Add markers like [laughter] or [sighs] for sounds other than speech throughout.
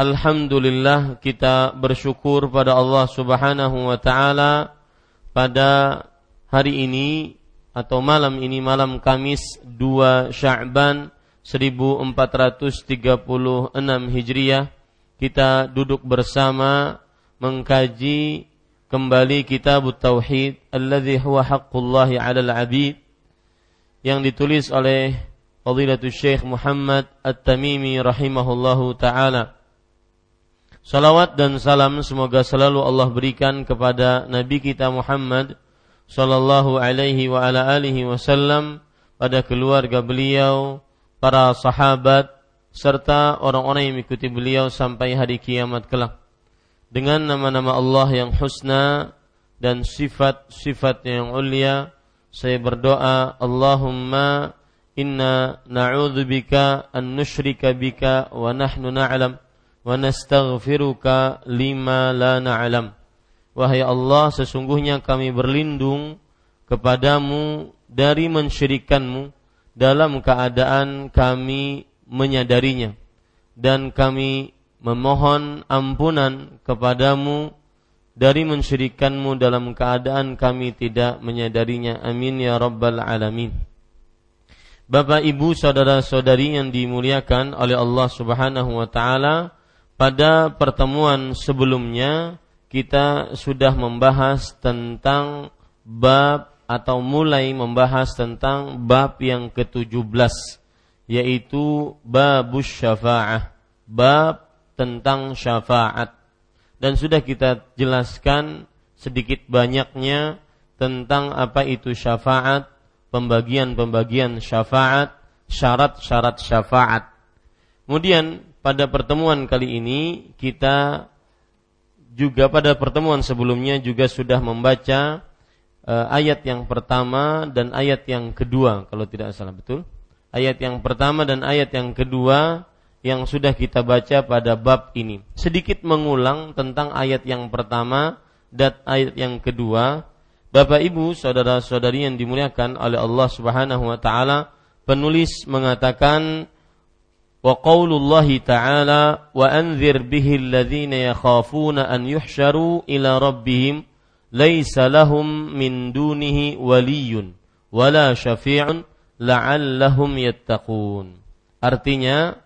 Alhamdulillah kita bersyukur pada Allah Subhanahu wa taala pada hari ini atau malam ini malam Kamis 2 Sya'ban 1436 Hijriah. Kita duduk bersama mengkaji kembali kitab tauhid alladzi huwa haqqullahi 'alal 'abid yang ditulis oleh Fadilatul Syekh Muhammad At-Tamimi rahimahullahu taala Salawat dan salam semoga selalu Allah berikan kepada Nabi kita Muhammad sallallahu alaihi wa ala alihi wasallam pada keluarga beliau, para sahabat serta orang-orang yang mengikuti beliau sampai hari kiamat kelak. Dengan nama-nama Allah yang husna dan sifat-sifat yang ulia, saya berdoa, Allahumma inna na'udzubika an nusyrika bika wa nahnu na'lam. Na wa nastaghfiruka lima la na'lam. Wahai Allah, sesungguhnya kami berlindung kepadamu dari mensyirikanmu dalam keadaan kami menyadarinya dan kami memohon ampunan kepadamu dari mensyirikanmu dalam keadaan kami tidak menyadarinya. Amin ya rabbal alamin. Bapak, Ibu, saudara-saudari yang dimuliakan oleh Allah Subhanahu wa taala, pada pertemuan sebelumnya kita sudah membahas tentang bab atau mulai membahas tentang bab yang ke-17 yaitu babus syafa'ah, bab tentang syafaat. Dan sudah kita jelaskan sedikit banyaknya tentang apa itu syafaat, pembagian-pembagian syafaat, syarat-syarat syafaat. Kemudian pada pertemuan kali ini kita juga pada pertemuan sebelumnya juga sudah membaca uh, ayat yang pertama dan ayat yang kedua kalau tidak salah betul. Ayat yang pertama dan ayat yang kedua yang sudah kita baca pada bab ini. Sedikit mengulang tentang ayat yang pertama dan ayat yang kedua. Bapak Ibu, saudara-saudari yang dimuliakan oleh Allah Subhanahu wa taala, penulis mengatakan وقول الله تعالى وأنذر به الذين يخافون أن يحشروا إلى ربهم ليس لهم من دونه ولي ولا شفيع لعلهم يتقون Artinya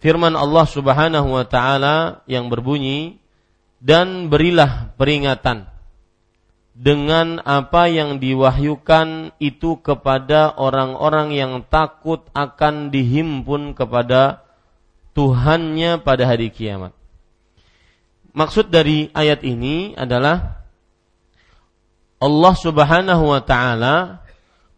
firman Allah Subhanahu wa taala yang berbunyi dan berilah peringatan dengan apa yang diwahyukan itu kepada orang-orang yang takut akan dihimpun kepada Tuhannya pada hari kiamat. Maksud dari ayat ini adalah Allah Subhanahu wa taala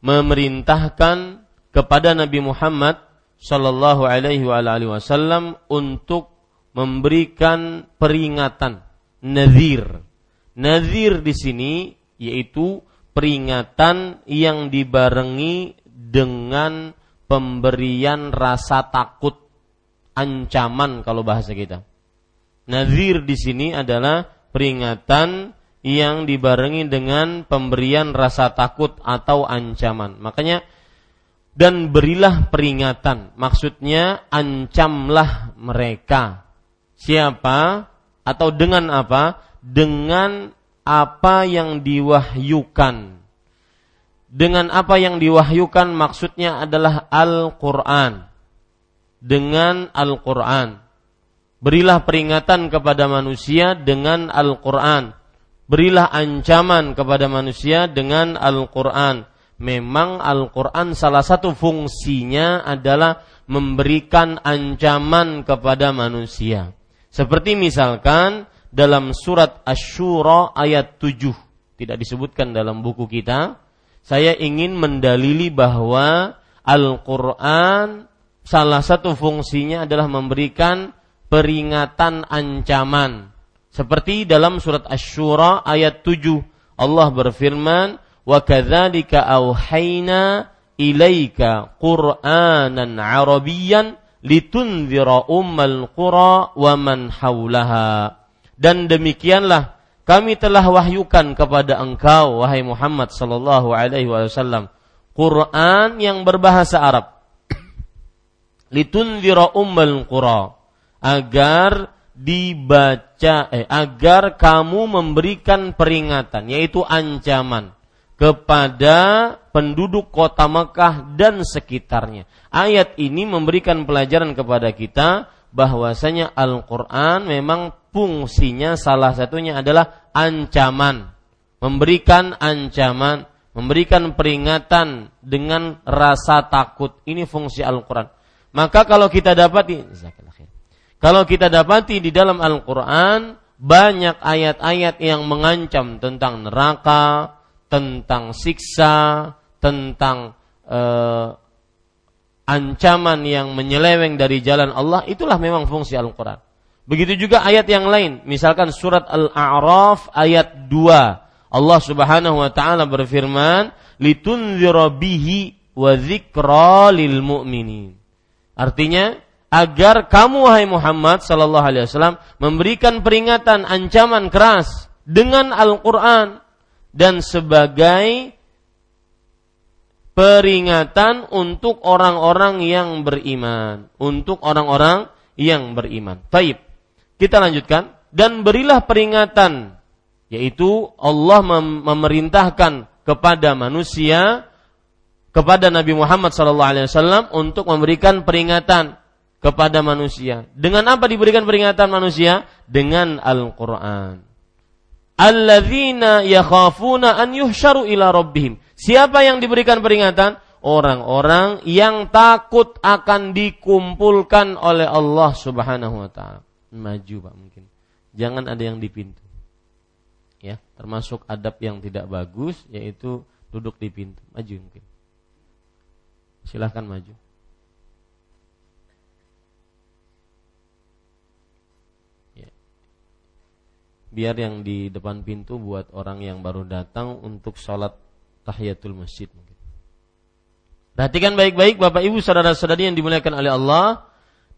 memerintahkan kepada Nabi Muhammad sallallahu alaihi wasallam untuk memberikan peringatan nazir. Nazir di sini yaitu peringatan yang dibarengi dengan pemberian rasa takut, ancaman kalau bahasa kita. Nazir di sini adalah peringatan yang dibarengi dengan pemberian rasa takut atau ancaman. Makanya dan berilah peringatan. Maksudnya ancamlah mereka. Siapa atau dengan apa? Dengan apa yang diwahyukan. Dengan apa yang diwahyukan maksudnya adalah Al-Qur'an. Dengan Al-Qur'an. Berilah peringatan kepada manusia dengan Al-Qur'an berilah ancaman kepada manusia dengan Al-Quran. Memang Al-Quran salah satu fungsinya adalah memberikan ancaman kepada manusia. Seperti misalkan dalam surat Ash-Shura ayat 7. Tidak disebutkan dalam buku kita. Saya ingin mendalili bahwa Al-Quran salah satu fungsinya adalah memberikan peringatan ancaman seperti dalam surat Asy-Syura ayat 7 Allah berfirman, "Wa kadzalika auhayna ilaika Qur'anan Arabiyyan litunzira ummal qura wa man haulaha." Dan demikianlah kami telah wahyukan kepada engkau wahai Muhammad sallallahu alaihi wasallam Quran yang berbahasa Arab [clears throat] litunzira ummal qura agar dibaca eh, agar kamu memberikan peringatan yaitu ancaman kepada penduduk kota Mekah dan sekitarnya. Ayat ini memberikan pelajaran kepada kita bahwasanya Al-Qur'an memang fungsinya salah satunya adalah ancaman, memberikan ancaman, memberikan peringatan dengan rasa takut. Ini fungsi Al-Qur'an. Maka kalau kita dapat kalau kita dapati di dalam Al-Quran banyak ayat-ayat yang mengancam tentang neraka, tentang siksa, tentang uh, ancaman yang menyeleweng dari jalan Allah, itulah memang fungsi Al-Quran. Begitu juga ayat yang lain, misalkan surat Al-A'raf ayat 2. Allah Subhanahu wa taala berfirman, "Litunzira bihi wa dzikra lil mu'minin." Artinya, agar kamu wahai Muhammad sallallahu alaihi wasallam memberikan peringatan ancaman keras dengan Al-Qur'an dan sebagai peringatan untuk orang-orang yang beriman, untuk orang-orang yang beriman. Taib. Kita lanjutkan dan berilah peringatan yaitu Allah mem memerintahkan kepada manusia kepada Nabi Muhammad SAW untuk memberikan peringatan kepada manusia. Dengan apa diberikan peringatan manusia? Dengan Al-Quran. Alladzina yakhafuna an yuhsyaru ila rabbihim. Siapa yang diberikan peringatan? Orang-orang yang takut akan dikumpulkan oleh Allah Subhanahu wa taala. Maju Pak mungkin. Jangan ada yang di pintu. Ya, termasuk adab yang tidak bagus yaitu duduk di pintu. Maju mungkin. Silahkan maju. biar yang di depan pintu buat orang yang baru datang untuk sholat tahiyatul masjid Perhatikan baik-baik Bapak Ibu saudara-saudari yang dimuliakan oleh Allah.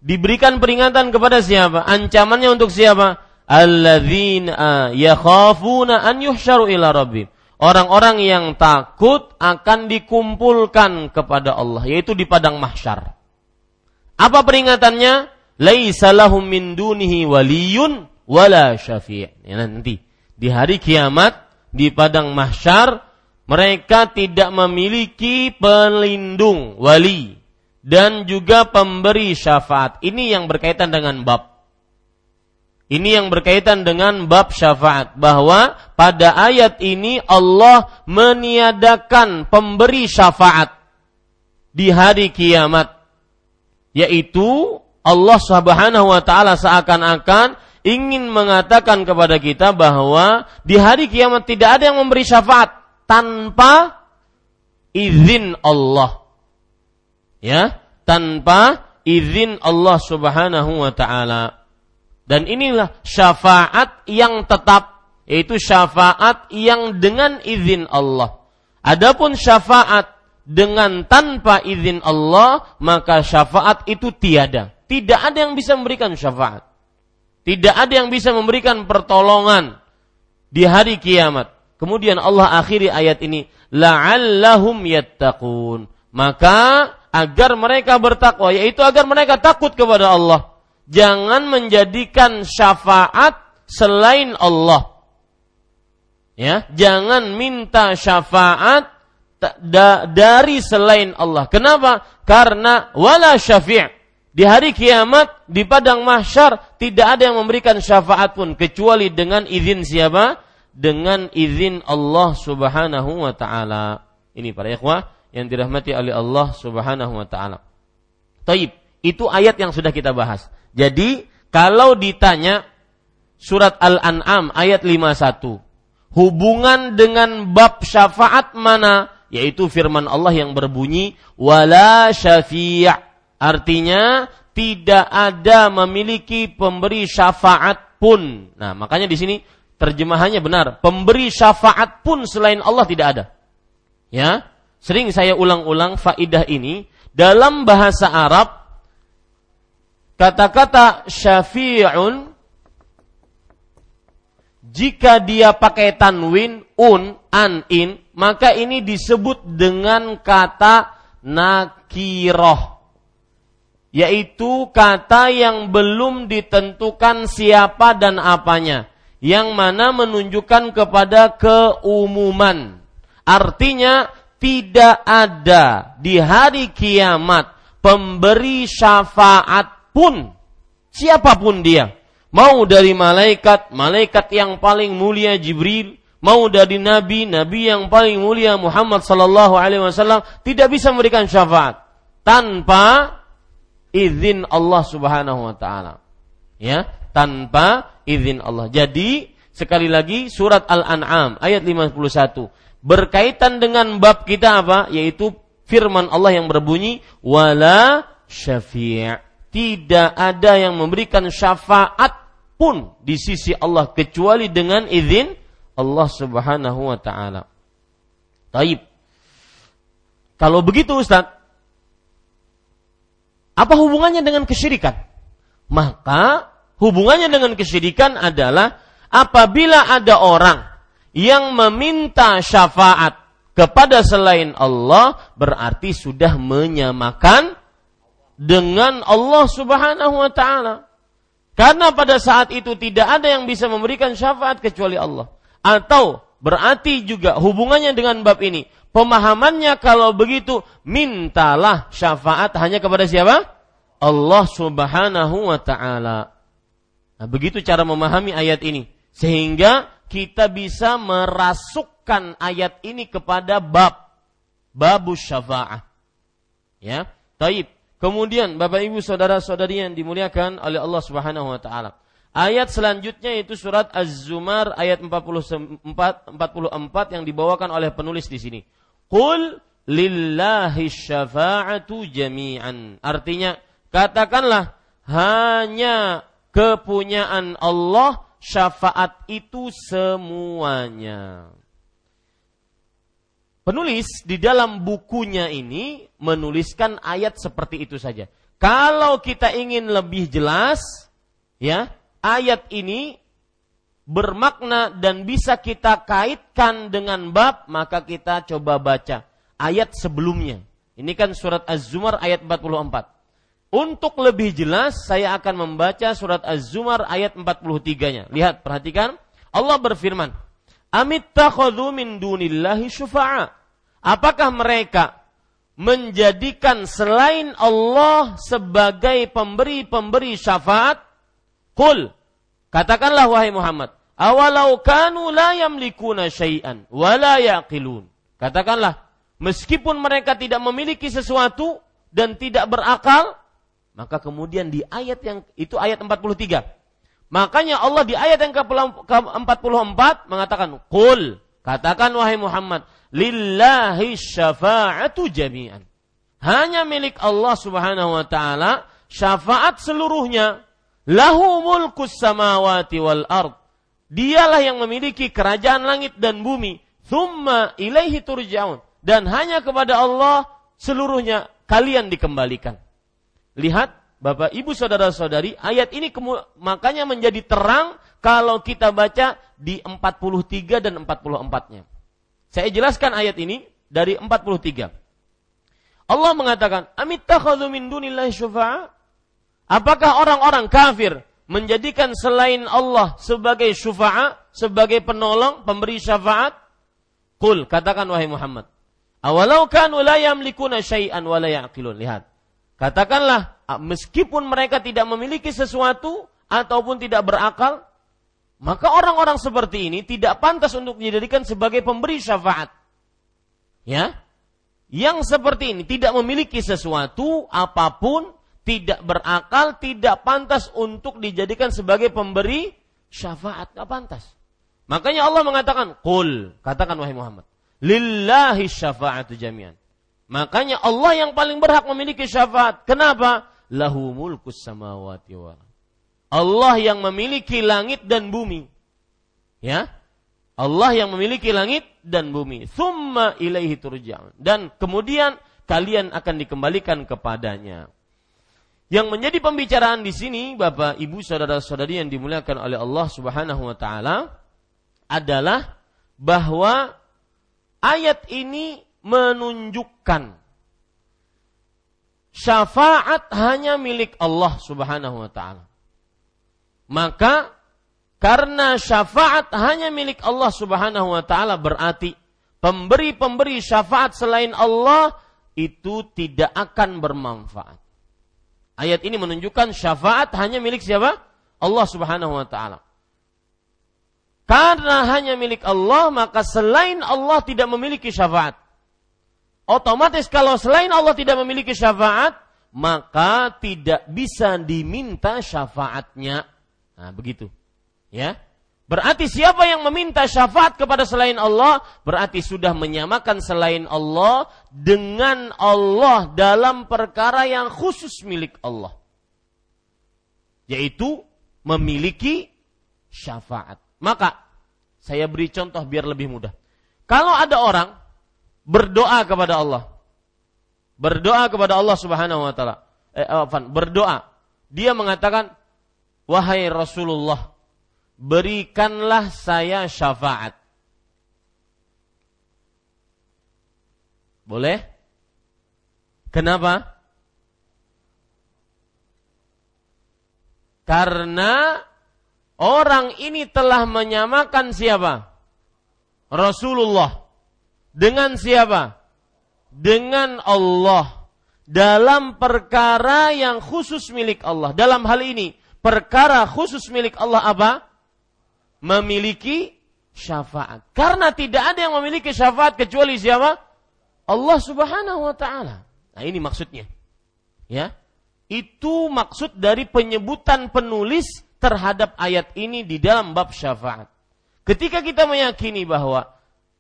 Diberikan peringatan kepada siapa? Ancamannya untuk siapa? Alladzina yakhafuna an yuhsyaru ila rabbim. Orang-orang yang takut akan dikumpulkan kepada Allah, yaitu di padang mahsyar. Apa peringatannya? Laisa lahum min dunihi waliyun wala syafi' ya, nanti di hari kiamat di padang mahsyar mereka tidak memiliki pelindung wali dan juga pemberi syafaat. Ini yang berkaitan dengan bab. Ini yang berkaitan dengan bab syafaat bahwa pada ayat ini Allah meniadakan pemberi syafaat di hari kiamat yaitu Allah Subhanahu wa taala seakan-akan ingin mengatakan kepada kita bahwa di hari kiamat tidak ada yang memberi syafaat. tanpa izin Allah. Ya, tanpa izin Allah Subhanahu wa taala. Dan inilah syafaat yang tetap yaitu syafaat yang dengan izin Allah. Adapun syafaat dengan tanpa izin Allah, maka syafaat itu tiada. Tidak ada yang bisa memberikan syafaat. Tidak ada yang bisa memberikan pertolongan di hari kiamat. Kemudian Allah akhiri ayat ini, la'allahum yattaqun. Maka agar mereka bertakwa, yaitu agar mereka takut kepada Allah jangan menjadikan syafaat selain Allah. Ya, jangan minta syafaat dari selain Allah. Kenapa? Karena wala syafi' di hari kiamat di padang mahsyar tidak ada yang memberikan syafaat pun kecuali dengan izin siapa? Dengan izin Allah Subhanahu wa taala. Ini para ikhwah yang dirahmati oleh Allah Subhanahu wa taala. Taib, itu ayat yang sudah kita bahas. Jadi kalau ditanya surat Al-An'am ayat 51, hubungan dengan bab syafaat mana? Yaitu firman Allah yang berbunyi wala syafi' artinya tidak ada memiliki pemberi syafaat pun. Nah, makanya di sini terjemahannya benar. Pemberi syafaat pun selain Allah tidak ada. Ya, sering saya ulang-ulang faidah ini. Dalam bahasa Arab Kata-kata syafi'un jika dia pakai tanwin un an in maka ini disebut dengan kata nakiroh yaitu kata yang belum ditentukan siapa dan apanya. Yang mana menunjukkan kepada keumuman. Artinya tidak ada di hari kiamat pemberi syafaat pun. Siapa pun dia. Mau dari malaikat malaikat yang paling mulia Jibril. Mau dari nabi nabi yang paling mulia Muhammad sallallahu alaihi wasallam tidak bisa memberikan syafaat. Tanpa izin Allah Subhanahu wa taala. Ya tanpa izin Allah. Jadi sekali lagi surat Al-An'am ayat 51 berkaitan dengan bab kita apa yaitu firman Allah yang berbunyi wala syafi' tidak ada yang memberikan syafaat pun di sisi Allah kecuali dengan izin Allah Subhanahu wa taala. Taib. Kalau begitu Ustaz, apa hubungannya dengan kesyirikan? Maka hubungannya dengan kesyirikan adalah apabila ada orang yang meminta syafaat kepada selain Allah berarti sudah menyamakan dengan Allah Subhanahu wa taala. Karena pada saat itu tidak ada yang bisa memberikan syafaat kecuali Allah. Atau berarti juga hubungannya dengan bab ini. Pemahamannya kalau begitu mintalah syafaat hanya kepada siapa? Allah Subhanahu wa taala. Nah, begitu cara memahami ayat ini sehingga kita bisa merasukkan ayat ini kepada bab babus syafaat. Ya, taib. Kemudian Bapak Ibu saudara-saudari yang dimuliakan oleh Allah Subhanahu wa taala. Ayat selanjutnya itu surat Az-Zumar ayat 44 44 yang dibawakan oleh penulis di sini. Qul lillahi syafa'atu jami'an. Artinya katakanlah hanya kepunyaan Allah syafaat itu semuanya. Penulis di dalam bukunya ini menuliskan ayat seperti itu saja. Kalau kita ingin lebih jelas, ya, ayat ini bermakna dan bisa kita kaitkan dengan bab, maka kita coba baca ayat sebelumnya. Ini kan surat Az-Zumar ayat 44. Untuk lebih jelas, saya akan membaca surat Az-Zumar ayat 43-nya. Lihat, perhatikan. Allah berfirman, amittakhadhu min dunillahi syufa'a. Apakah mereka menjadikan selain Allah sebagai pemberi-pemberi syafaat? Kul, katakanlah wahai Muhammad, awalau kanu la yamlikuna syai'an wa la yaqilun. Katakanlah, meskipun mereka tidak memiliki sesuatu dan tidak berakal, maka kemudian di ayat yang itu ayat 43 Makanya Allah di ayat yang ke-44 mengatakan, "Qul Katakan wahai Muhammad, lillahi syafa'atu jami'an. Hanya milik Allah Subhanahu wa taala syafaat seluruhnya. Lahu mulkus samawati wal ard. Dialah yang memiliki kerajaan langit dan bumi. Thumma ilaihi turja'un. Dan hanya kepada Allah seluruhnya kalian dikembalikan. Lihat Bapak Ibu saudara-saudari, ayat ini makanya menjadi terang kalau kita baca di 43 dan 44-nya. Saya jelaskan ayat ini dari 43. Allah mengatakan, "Amittakhadhu min dunillahi syufa'a?" Apakah orang-orang kafir menjadikan selain Allah sebagai syufa'a, sebagai penolong, pemberi syafaat? Kul, katakan wahai Muhammad. Awalau kanu la yamlikuna syai'an wa la ya'qilun. Lihat. Katakanlah, meskipun mereka tidak memiliki sesuatu ataupun tidak berakal, maka orang-orang seperti ini tidak pantas untuk dijadikan sebagai pemberi syafaat. Ya. Yang seperti ini tidak memiliki sesuatu apa pun, tidak berakal, tidak pantas untuk dijadikan sebagai pemberi syafaat, tidak pantas. Makanya Allah mengatakan, "Qul," katakan wahai Muhammad, "Lillahi syafa'atu jami'an." Makanya Allah yang paling berhak memiliki syafaat. Kenapa? Lahu mulkus samawati wal Allah yang memiliki langit dan bumi. Ya. Allah yang memiliki langit dan bumi. Thumma ilaihi turja'un. Dan kemudian kalian akan dikembalikan kepadanya. Yang menjadi pembicaraan di sini Bapak, Ibu, saudara-saudari yang dimuliakan oleh Allah Subhanahu wa taala adalah bahwa ayat ini menunjukkan syafaat hanya milik Allah Subhanahu wa taala. Maka karena syafaat hanya milik Allah Subhanahu wa taala berarti pemberi-pemberi syafaat selain Allah itu tidak akan bermanfaat. Ayat ini menunjukkan syafaat hanya milik siapa? Allah Subhanahu wa taala. Karena hanya milik Allah, maka selain Allah tidak memiliki syafaat. Otomatis kalau selain Allah tidak memiliki syafaat, maka tidak bisa diminta syafaatnya Nah, begitu. Ya. Berarti siapa yang meminta syafaat kepada selain Allah, berarti sudah menyamakan selain Allah dengan Allah dalam perkara yang khusus milik Allah. Yaitu memiliki syafaat. Maka, saya beri contoh biar lebih mudah. Kalau ada orang berdoa kepada Allah, berdoa kepada Allah Subhanahu wa taala, eh, berdoa, dia mengatakan, Wahai Rasulullah, berikanlah saya syafaat. Boleh? Kenapa? Karena orang ini telah menyamakan siapa? Rasulullah. Dengan siapa? Dengan Allah. Dalam perkara yang khusus milik Allah. Dalam hal ini, perkara khusus milik Allah apa? Memiliki syafaat. Karena tidak ada yang memiliki syafaat kecuali siapa? Allah Subhanahu wa taala. Nah, ini maksudnya. Ya. Itu maksud dari penyebutan penulis terhadap ayat ini di dalam bab syafaat. Ketika kita meyakini bahwa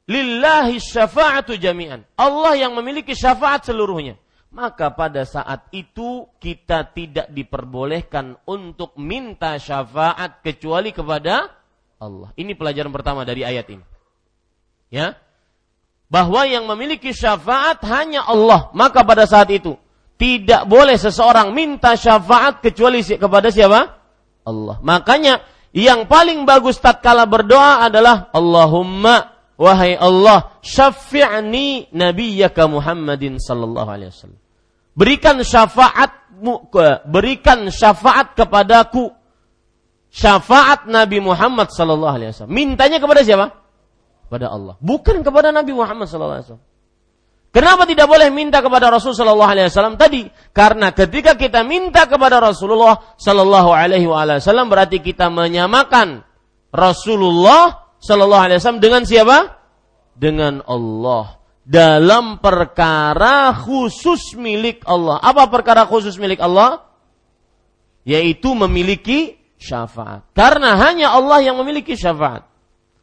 lillahi syafa'atu jami'an. Allah yang memiliki syafaat seluruhnya maka pada saat itu kita tidak diperbolehkan untuk minta syafaat kecuali kepada Allah. Ini pelajaran pertama dari ayat ini. Ya. Bahwa yang memiliki syafaat hanya Allah. Maka pada saat itu tidak boleh seseorang minta syafaat kecuali kepada siapa? Allah. Makanya yang paling bagus tatkala berdoa adalah Allahumma wahai Allah syafi'ni nabiyyaka Muhammadin sallallahu alaihi wasallam. Berikan syafaatmu berikan syafaat kepadaku. Syafaat Nabi Muhammad sallallahu alaihi wasallam. Mintanya kepada siapa? Kepada Allah. Bukan kepada Nabi Muhammad sallallahu alaihi wasallam. Kenapa tidak boleh minta kepada Rasul Sallallahu Alaihi Wasallam tadi? Karena ketika kita minta kepada Rasulullah Sallallahu Alaihi Wasallam berarti kita menyamakan Rasulullah Sallallahu Alaihi Wasallam dengan siapa? Dengan Allah dalam perkara khusus milik Allah. Apa perkara khusus milik Allah? Yaitu memiliki syafaat. Karena hanya Allah yang memiliki syafaat.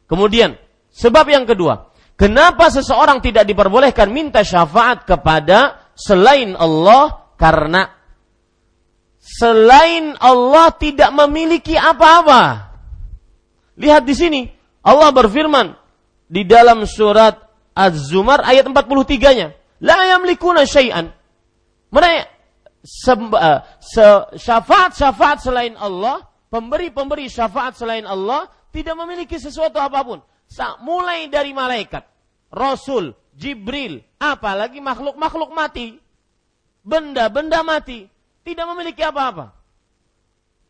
Kemudian, Sebab yang kedua, kenapa seseorang tidak diperbolehkan minta syafaat kepada selain Allah karena selain Allah tidak memiliki apa-apa. Lihat di sini, Allah berfirman di dalam surat Az-Zumar ayat 43-nya, la yamlikuna syai'an. Mereka syafaat-syafaat selain Allah, pemberi-pemberi syafaat selain Allah tidak memiliki sesuatu apa pun. Mulai dari malaikat, Rasul, Jibril, apalagi makhluk-makhluk mati, benda-benda mati, tidak memiliki apa-apa.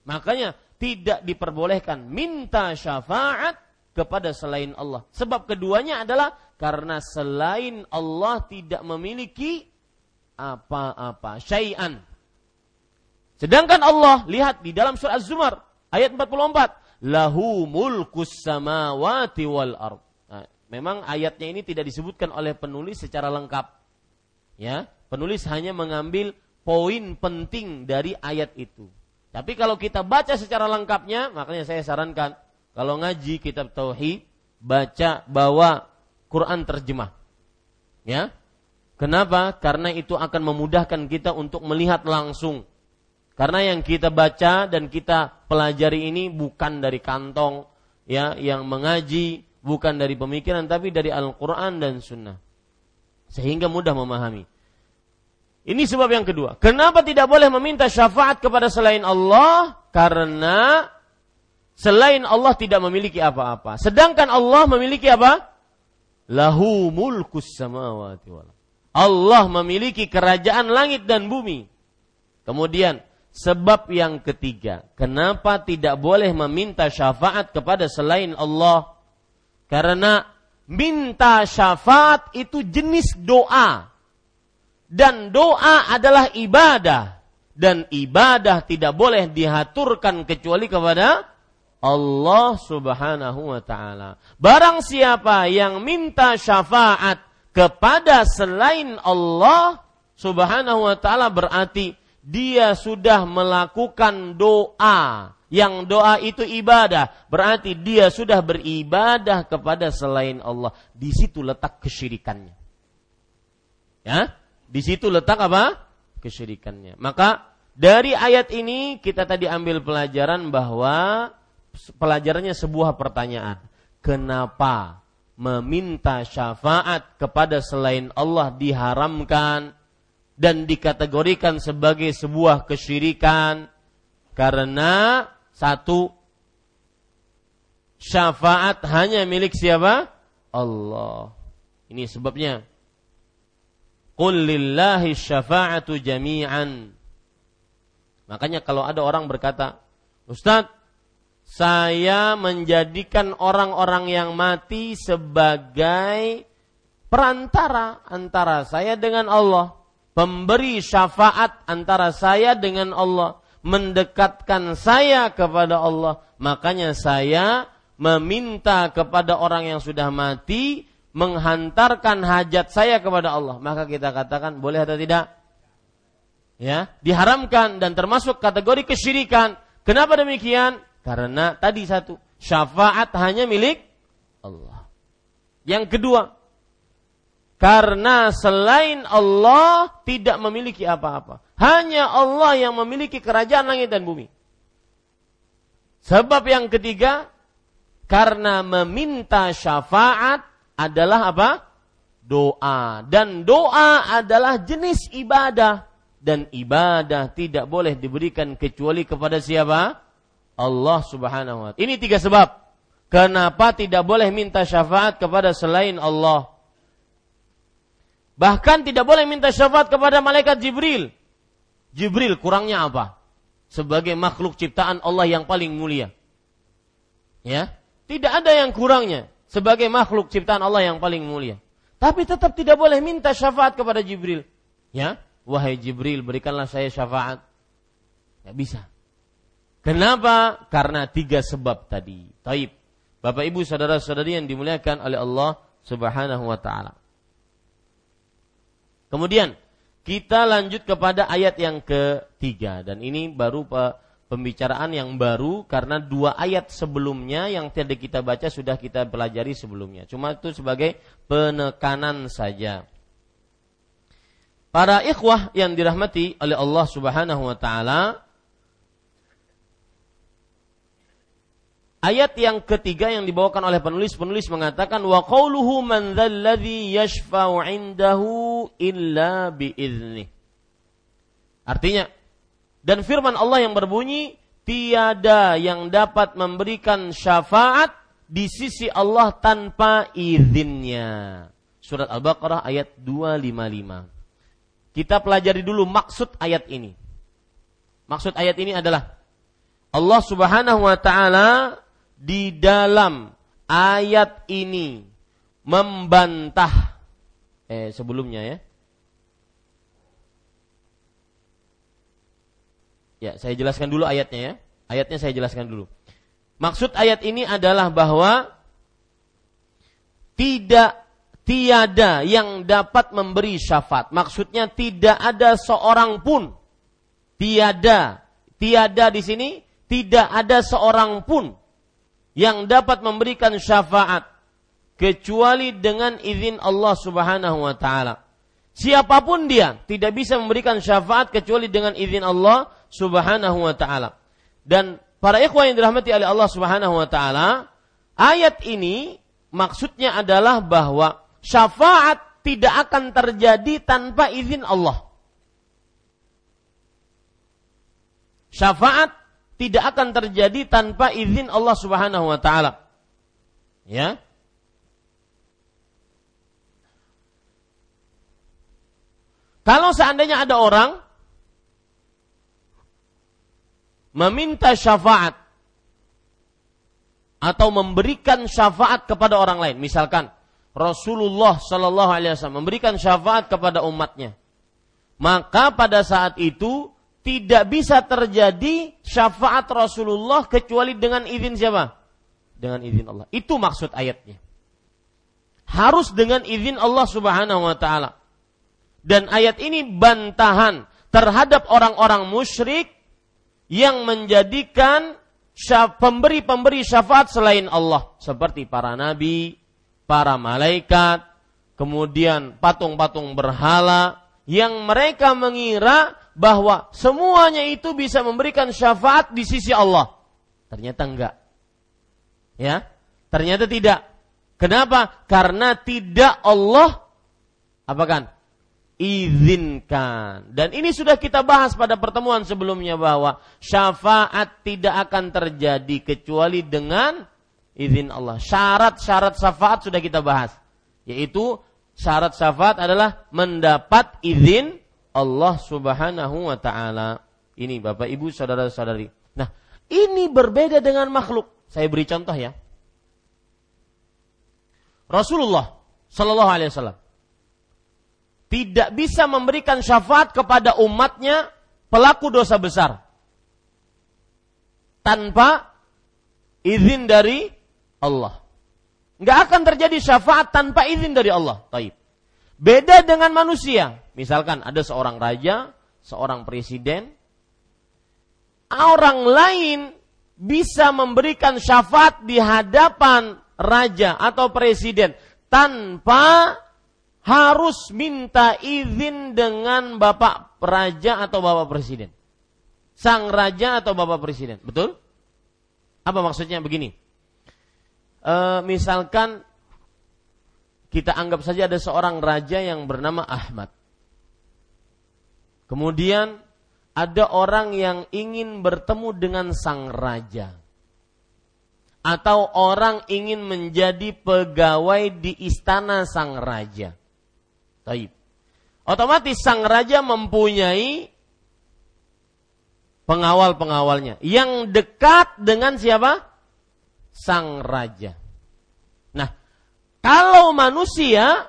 Makanya tidak diperbolehkan minta syafaat kepada selain Allah. Sebab keduanya adalah karena selain Allah tidak memiliki apa-apa, syai'an. Sedangkan Allah, lihat di dalam surah Az-Zumar ayat 44, lahu mulkus samawati wal ard. Nah, memang ayatnya ini tidak disebutkan oleh penulis secara lengkap. Ya, penulis hanya mengambil poin penting dari ayat itu. Tapi kalau kita baca secara lengkapnya, makanya saya sarankan kalau ngaji kitab tauhid, baca bawa Quran terjemah. Ya, Kenapa? Karena itu akan memudahkan kita untuk melihat langsung. Karena yang kita baca dan kita pelajari ini bukan dari kantong ya yang mengaji, bukan dari pemikiran tapi dari Al-Qur'an dan Sunnah. Sehingga mudah memahami. Ini sebab yang kedua. Kenapa tidak boleh meminta syafaat kepada selain Allah? Karena selain Allah tidak memiliki apa-apa. Sedangkan Allah memiliki apa? Lahu mulkus samawati wal Allah memiliki kerajaan langit dan bumi. Kemudian sebab yang ketiga, kenapa tidak boleh meminta syafaat kepada selain Allah? Karena minta syafaat itu jenis doa. Dan doa adalah ibadah. Dan ibadah tidak boleh dihaturkan kecuali kepada Allah subhanahu wa ta'ala. Barang siapa yang minta syafaat kepada selain Allah Subhanahu wa taala berarti dia sudah melakukan doa. Yang doa itu ibadah berarti dia sudah beribadah kepada selain Allah. Di situ letak kesyirikannya. Ya? Di situ letak apa? Kesyirikannya. Maka dari ayat ini kita tadi ambil pelajaran bahwa pelajarannya sebuah pertanyaan kenapa meminta syafaat kepada selain Allah diharamkan dan dikategorikan sebagai sebuah kesyirikan karena satu syafaat hanya milik siapa? Allah. Ini sebabnya. Qul lillahi syafa'atu jami'an. Makanya kalau ada orang berkata, Ustadz, saya menjadikan orang-orang yang mati sebagai perantara antara saya dengan Allah, pemberi syafaat antara saya dengan Allah, mendekatkan saya kepada Allah. Makanya saya meminta kepada orang yang sudah mati menghantarkan hajat saya kepada Allah. Maka kita katakan boleh atau tidak? Ya, diharamkan dan termasuk kategori kesyirikan. Kenapa demikian? Karena tadi satu, syafaat hanya milik Allah. Yang kedua, karena selain Allah tidak memiliki apa-apa. Hanya Allah yang memiliki kerajaan langit dan bumi. Sebab yang ketiga, karena meminta syafaat adalah apa? Doa. Dan doa adalah jenis ibadah. Dan ibadah tidak boleh diberikan kecuali kepada siapa? Allah Subhanahu wa taala. Ini tiga sebab kenapa tidak boleh minta syafaat kepada selain Allah. Bahkan tidak boleh minta syafaat kepada malaikat Jibril. Jibril kurangnya apa? Sebagai makhluk ciptaan Allah yang paling mulia. Ya, tidak ada yang kurangnya sebagai makhluk ciptaan Allah yang paling mulia. Tapi tetap tidak boleh minta syafaat kepada Jibril. Ya, wahai Jibril berikanlah saya syafaat. Ya bisa. Kenapa? Karena tiga sebab tadi. Taib. Bapak Ibu saudara-saudari yang dimuliakan oleh Allah Subhanahu wa taala. Kemudian kita lanjut kepada ayat yang ketiga dan ini baru pembicaraan yang baru karena dua ayat sebelumnya yang tidak kita baca sudah kita pelajari sebelumnya. Cuma itu sebagai penekanan saja. Para ikhwah yang dirahmati oleh Allah Subhanahu wa taala, Ayat yang ketiga yang dibawakan oleh penulis-penulis mengatakan wa qauluhu man dzalladzi yashfa'u 'indahu illa biizni. Artinya dan firman Allah yang berbunyi tiada yang dapat memberikan syafaat di sisi Allah tanpa izinnya. Surat Al-Baqarah ayat 255. Kita pelajari dulu maksud ayat ini. Maksud ayat ini adalah Allah Subhanahu wa taala di dalam ayat ini membantah eh sebelumnya ya. Ya, saya jelaskan dulu ayatnya ya. Ayatnya saya jelaskan dulu. Maksud ayat ini adalah bahwa tidak tiada yang dapat memberi syafaat. Maksudnya tidak ada seorang pun tiada tiada di sini tidak ada seorang pun yang dapat memberikan syafaat kecuali dengan izin Allah Subhanahu wa taala. Siapa pun dia tidak bisa memberikan syafaat kecuali dengan izin Allah Subhanahu wa taala. Dan para ikhwan yang dirahmati oleh Allah Subhanahu wa taala, ayat ini maksudnya adalah bahwa syafaat tidak akan terjadi tanpa izin Allah. Syafaat tidak akan terjadi tanpa izin Allah Subhanahu wa taala. Ya. Kalau seandainya ada orang meminta syafaat atau memberikan syafaat kepada orang lain, misalkan Rasulullah Shallallahu Alaihi Wasallam memberikan syafaat kepada umatnya, maka pada saat itu tidak bisa terjadi syafaat Rasulullah kecuali dengan izin siapa? Dengan izin Allah. Itu maksud ayatnya. Harus dengan izin Allah Subhanahu wa taala. Dan ayat ini bantahan terhadap orang-orang musyrik yang menjadikan pemberi-pemberi syafaat selain Allah seperti para nabi, para malaikat, kemudian patung-patung berhala yang mereka mengira bahwa semuanya itu bisa memberikan syafaat di sisi Allah. Ternyata enggak. Ya, ternyata tidak. Kenapa? Karena tidak Allah apa kan? izinkan. Dan ini sudah kita bahas pada pertemuan sebelumnya bahwa syafaat tidak akan terjadi kecuali dengan izin Allah. Syarat-syarat syafaat sudah kita bahas, yaitu syarat syafaat adalah mendapat izin Allah Subhanahu wa taala. Ini Bapak Ibu saudara-saudari. Nah, ini berbeda dengan makhluk. Saya beri contoh ya. Rasulullah Shallallahu alaihi wasallam tidak bisa memberikan syafaat kepada umatnya pelaku dosa besar tanpa izin dari Allah. Nggak akan terjadi syafaat tanpa izin dari Allah. Taib. Beda dengan manusia. Misalkan ada seorang raja, seorang presiden, orang lain bisa memberikan syafaat di hadapan raja atau presiden tanpa harus minta izin dengan bapak raja atau bapak presiden. Sang raja atau bapak presiden, betul? Apa maksudnya begini? E, misalkan kita anggap saja ada seorang raja yang bernama Ahmad. Kemudian ada orang yang ingin bertemu dengan sang raja. Atau orang ingin menjadi pegawai di istana sang raja. Taib. Otomatis sang raja mempunyai pengawal-pengawalnya yang dekat dengan siapa? Sang raja. Kalau manusia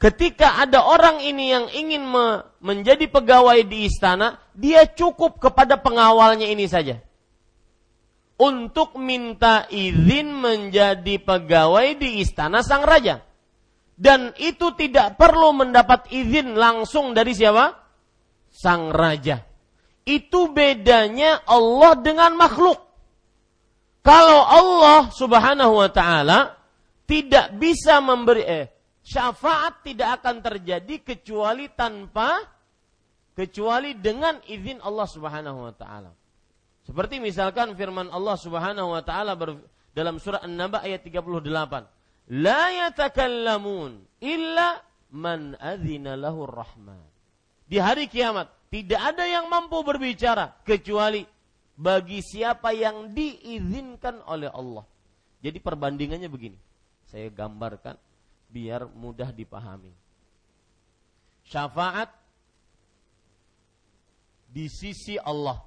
ketika ada orang ini yang ingin me menjadi pegawai di istana, dia cukup kepada pengawalnya ini saja. Untuk minta izin menjadi pegawai di istana sang raja. Dan itu tidak perlu mendapat izin langsung dari siapa? Sang raja. Itu bedanya Allah dengan makhluk. Kalau Allah Subhanahu wa taala tidak bisa memberi eh, syafaat tidak akan terjadi kecuali tanpa kecuali dengan izin Allah Subhanahu wa taala. Seperti misalkan firman Allah Subhanahu wa taala dalam surah An-Naba ayat 38. La yatakallamun illa man adzina lahu rahman. Di hari kiamat tidak ada yang mampu berbicara kecuali bagi siapa yang diizinkan oleh Allah. Jadi perbandingannya begini. Saya gambarkan biar mudah dipahami. Syafaat di sisi Allah.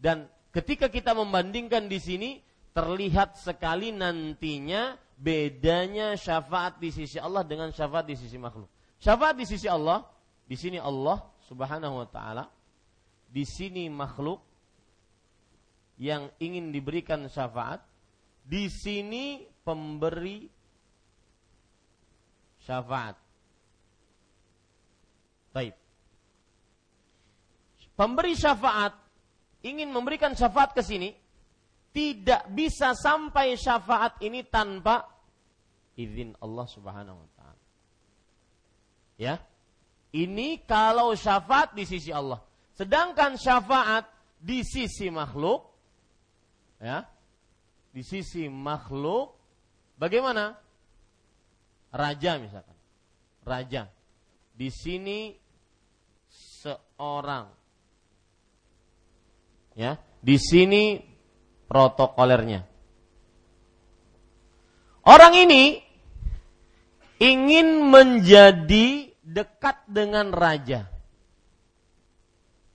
Dan ketika kita membandingkan di sini terlihat sekali nantinya bedanya syafaat di sisi Allah dengan syafaat di sisi makhluk. Syafaat di sisi Allah, di sini Allah Subhanahu wa taala, di sini makhluk yang ingin diberikan syafaat, di sini pemberi syafaat. Baik. Pemberi syafaat ingin memberikan syafaat ke sini, tidak bisa sampai syafaat ini tanpa izin Allah Subhanahu wa taala. Ya. Ini kalau syafaat di sisi Allah. Sedangkan syafaat di sisi makhluk ya. Di sisi makhluk bagaimana? Raja misalkan. Raja. Di sini seorang ya. Di sini protokolernya. Orang ini ingin menjadi dekat dengan raja.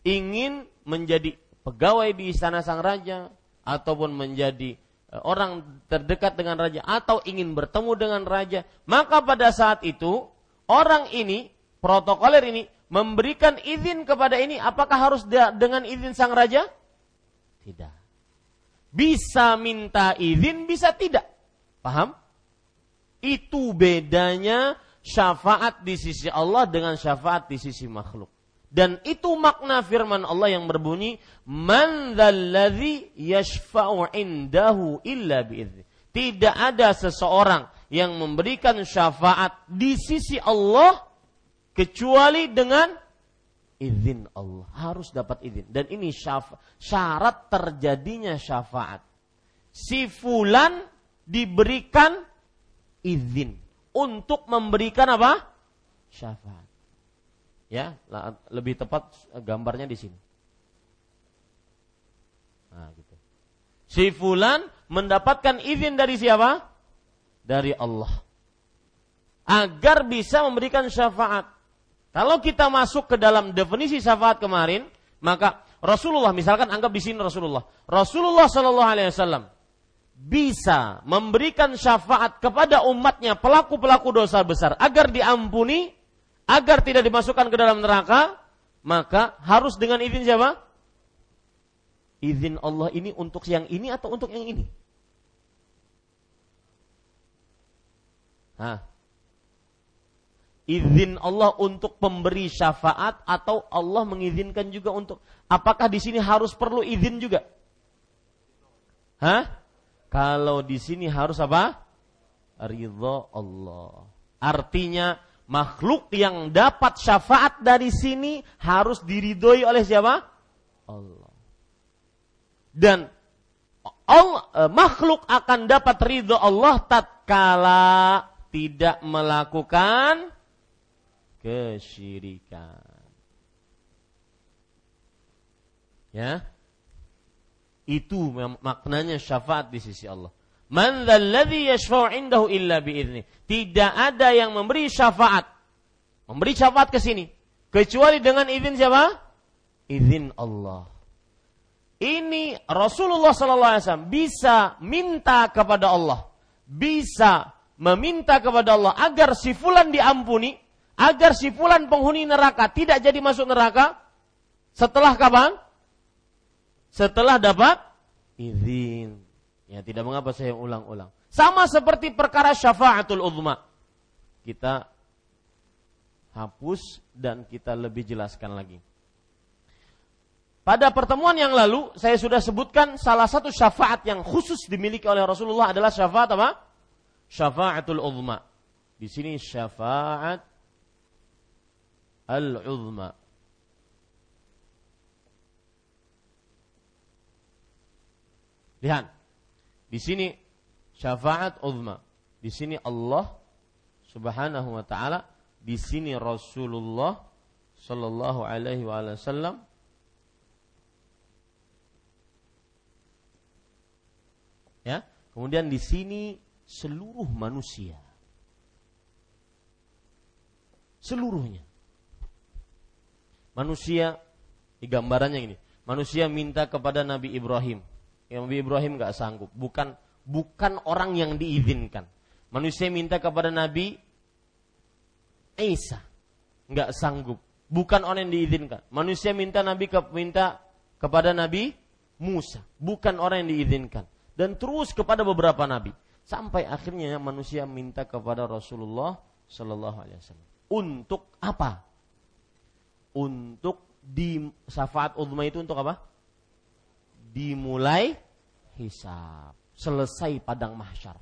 Ingin menjadi pegawai di istana sang raja ataupun menjadi orang terdekat dengan raja atau ingin bertemu dengan raja, maka pada saat itu orang ini protokoler ini memberikan izin kepada ini apakah harus dengan izin sang raja? Tidak. Bisa minta izin, bisa tidak. Paham? Itu bedanya syafaat di sisi Allah dengan syafaat di sisi makhluk. Dan itu makna firman Allah yang berbunyi, "Man dzalladzi yashfa'u indahu illa bi'izni." Tidak ada seseorang yang memberikan syafaat di sisi Allah kecuali dengan izin Allah. Harus dapat izin. Dan ini syarat terjadinya syafaat. Si fulan diberikan izin untuk memberikan apa? Syafaat. Ya, lebih tepat gambarnya di sini. Nah, gitu. Si fulan mendapatkan izin dari siapa? Dari Allah. Agar bisa memberikan syafaat. Kalau kita masuk ke dalam definisi syafaat kemarin, maka Rasulullah misalkan anggap di sini Rasulullah. Rasulullah Shallallahu Alaihi Wasallam bisa memberikan syafaat kepada umatnya pelaku-pelaku dosa besar agar diampuni, agar tidak dimasukkan ke dalam neraka, maka harus dengan izin siapa? Izin Allah ini untuk yang ini atau untuk yang ini? Hah. Izin Allah untuk pemberi syafaat atau Allah mengizinkan juga untuk apakah di sini harus perlu izin juga? Hah? Kalau di sini harus apa? Ridho Allah. Artinya makhluk yang dapat syafaat dari sini harus diridhoi oleh siapa? Allah. Dan Allah, eh, makhluk akan dapat ridho Allah tatkala tidak melakukan kesyirikan. Ya, itu maknanya syafaat di sisi Allah. Man dzalladzi yashfa'u indahu illa biizni. Tidak ada yang memberi syafaat. Memberi syafaat ke sini kecuali dengan izin siapa? Izin Allah. Ini Rasulullah sallallahu alaihi wasallam bisa minta kepada Allah, bisa meminta kepada Allah agar si fulan diampuni, agar si fulan penghuni neraka tidak jadi masuk neraka. Setelah kapan? setelah dapat izin. Ya, tidak mengapa saya ulang-ulang. Sama seperti perkara syafaatul uzma. Kita hapus dan kita lebih jelaskan lagi. Pada pertemuan yang lalu saya sudah sebutkan salah satu syafaat yang khusus dimiliki oleh Rasulullah adalah syafaat apa? Syafaatul uzma. Di sini syafaat al-uzma. Lihat. Di sini syafaat uzma. Di sini Allah Subhanahu wa taala, di sini Rasulullah sallallahu alaihi wasallam Ya. Kemudian di sini seluruh manusia. Seluruhnya. Manusia, di gambarannya ini. Manusia minta kepada Nabi Ibrahim. Nabi Ibrahim nggak sanggup. Bukan bukan orang yang diizinkan. Manusia minta kepada Nabi Isa. nggak sanggup. Bukan orang yang diizinkan. Manusia minta Nabi ke, minta kepada Nabi Musa. Bukan orang yang diizinkan dan terus kepada beberapa nabi sampai akhirnya manusia minta kepada Rasulullah Shallallahu Alaihi Wasallam untuk apa? Untuk di syafaat uzma itu untuk apa? Dimulai hisab, selesai padang mahsyar.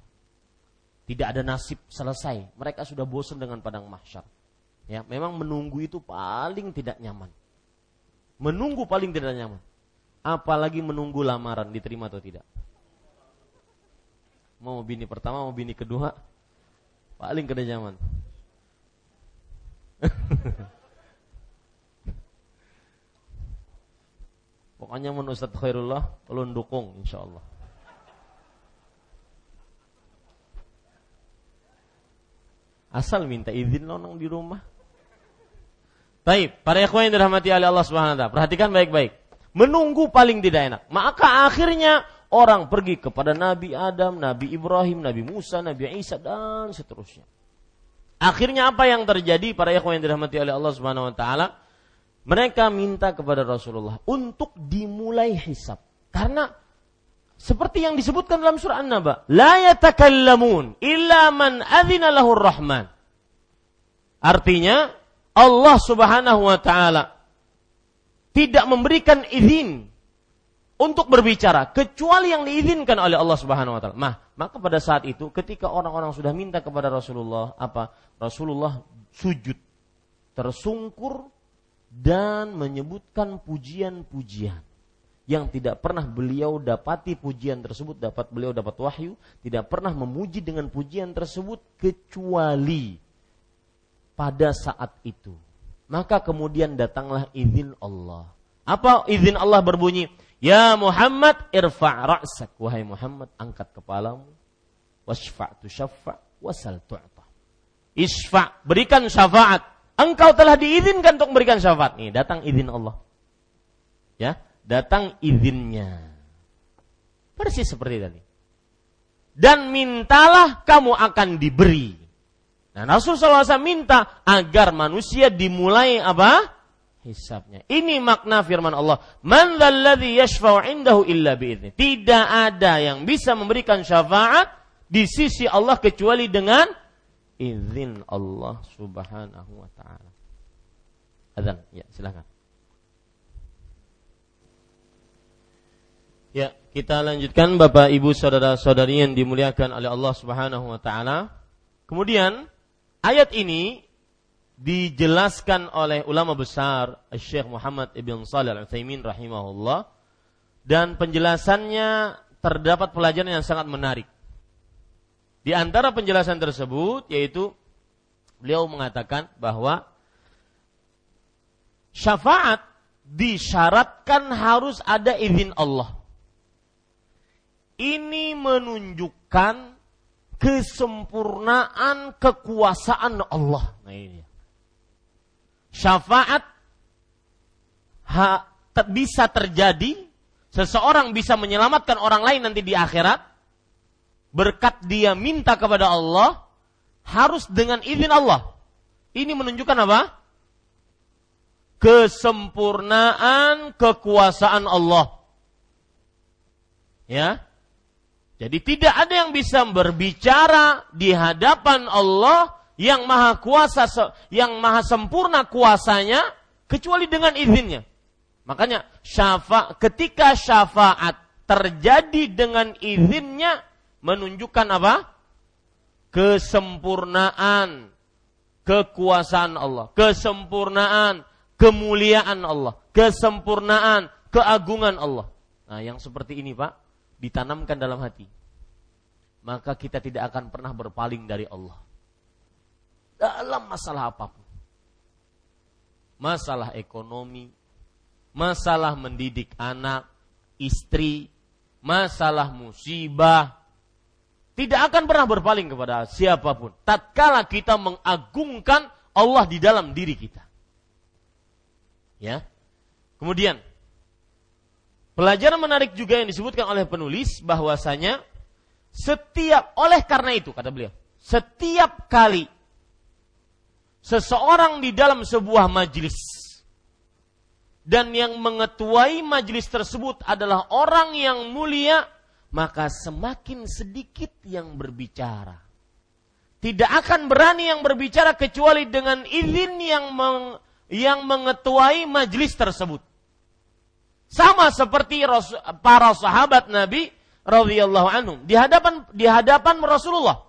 Tidak ada nasib selesai. Mereka sudah bosan dengan padang mahsyar. Ya, memang menunggu itu paling tidak nyaman. Menunggu paling tidak nyaman. Apalagi menunggu lamaran diterima atau tidak mau bini pertama mau bini kedua paling kena zaman [laughs] pokoknya menurut Ustaz Khairullah lu dukung insya Allah asal minta izin nonong di rumah Baik, para ikhwan yang dirahmati oleh Allah Subhanahu wa taala, perhatikan baik-baik. Menunggu paling tidak enak. Maka akhirnya orang pergi kepada Nabi Adam, Nabi Ibrahim, Nabi Musa, Nabi Isa dan seterusnya. Akhirnya apa yang terjadi para ikhwan yang dirahmati oleh Allah Subhanahu wa taala? Mereka minta kepada Rasulullah untuk dimulai hisab. Karena seperti yang disebutkan dalam surah An-Naba, la yatakallamun illa man adzina lahur rahman. Artinya Allah Subhanahu wa taala tidak memberikan izin untuk berbicara kecuali yang diizinkan oleh Allah Subhanahu wa taala. Nah, maka pada saat itu ketika orang-orang sudah minta kepada Rasulullah apa? Rasulullah sujud tersungkur dan menyebutkan pujian-pujian yang tidak pernah beliau dapati pujian tersebut dapat beliau dapat wahyu tidak pernah memuji dengan pujian tersebut kecuali pada saat itu maka kemudian datanglah izin Allah apa izin Allah berbunyi Ya Muhammad irfa' ra'sak. Wahai Muhammad, angkat kepalamu. Wasfa' tu wasal tu'ta. Isfa' berikan syafaat. Engkau telah diizinkan untuk memberikan syafaat. Nih, datang izin Allah. Ya, datang izinnya. Persis seperti tadi. Dan mintalah kamu akan diberi. Nah, Rasulullah SAW minta agar manusia dimulai apa? hisabnya. Ini makna firman Allah. Man indahu illa bi'idzni. Tidak ada yang bisa memberikan syafaat di sisi Allah kecuali dengan izin Allah Subhanahu wa taala. Azan, ya silakan. Ya, kita lanjutkan Bapak Ibu saudara-saudari yang dimuliakan oleh Allah Subhanahu wa taala. Kemudian ayat ini dijelaskan oleh ulama besar Syekh Muhammad Ibn Salih Al-Utsaimin rahimahullah dan penjelasannya terdapat pelajaran yang sangat menarik. Di antara penjelasan tersebut yaitu beliau mengatakan bahwa syafaat disyaratkan harus ada izin Allah. Ini menunjukkan kesempurnaan kekuasaan Allah. Nah ini syafaat ha, bisa terjadi, seseorang bisa menyelamatkan orang lain nanti di akhirat, berkat dia minta kepada Allah, harus dengan izin Allah. Ini menunjukkan apa? Kesempurnaan kekuasaan Allah. Ya. Jadi tidak ada yang bisa berbicara di hadapan Allah yang maha kuasa yang maha sempurna kuasanya kecuali dengan izinnya. Makanya syafa ketika syafaat terjadi dengan izinnya menunjukkan apa? Kesempurnaan kekuasaan Allah, kesempurnaan kemuliaan Allah, kesempurnaan keagungan Allah. Nah, yang seperti ini, Pak, ditanamkan dalam hati. Maka kita tidak akan pernah berpaling dari Allah. Dalam masalah apa pun. Masalah ekonomi, masalah mendidik anak, istri, masalah musibah, tidak akan pernah berpaling kepada siapa pun. Tatkala kita mengagungkan Allah di dalam diri kita. Ya. Kemudian pelajaran menarik juga yang disebutkan oleh penulis bahwasanya setiap oleh karena itu kata beliau, setiap kali seseorang di dalam sebuah majelis dan yang mengetuai majelis tersebut adalah orang yang mulia, maka semakin sedikit yang berbicara. Tidak akan berani yang berbicara kecuali dengan izin yang meng, yang mengetuai majelis tersebut. Sama seperti para sahabat Nabi radhiyallahu anhum di hadapan di hadapan Rasulullah.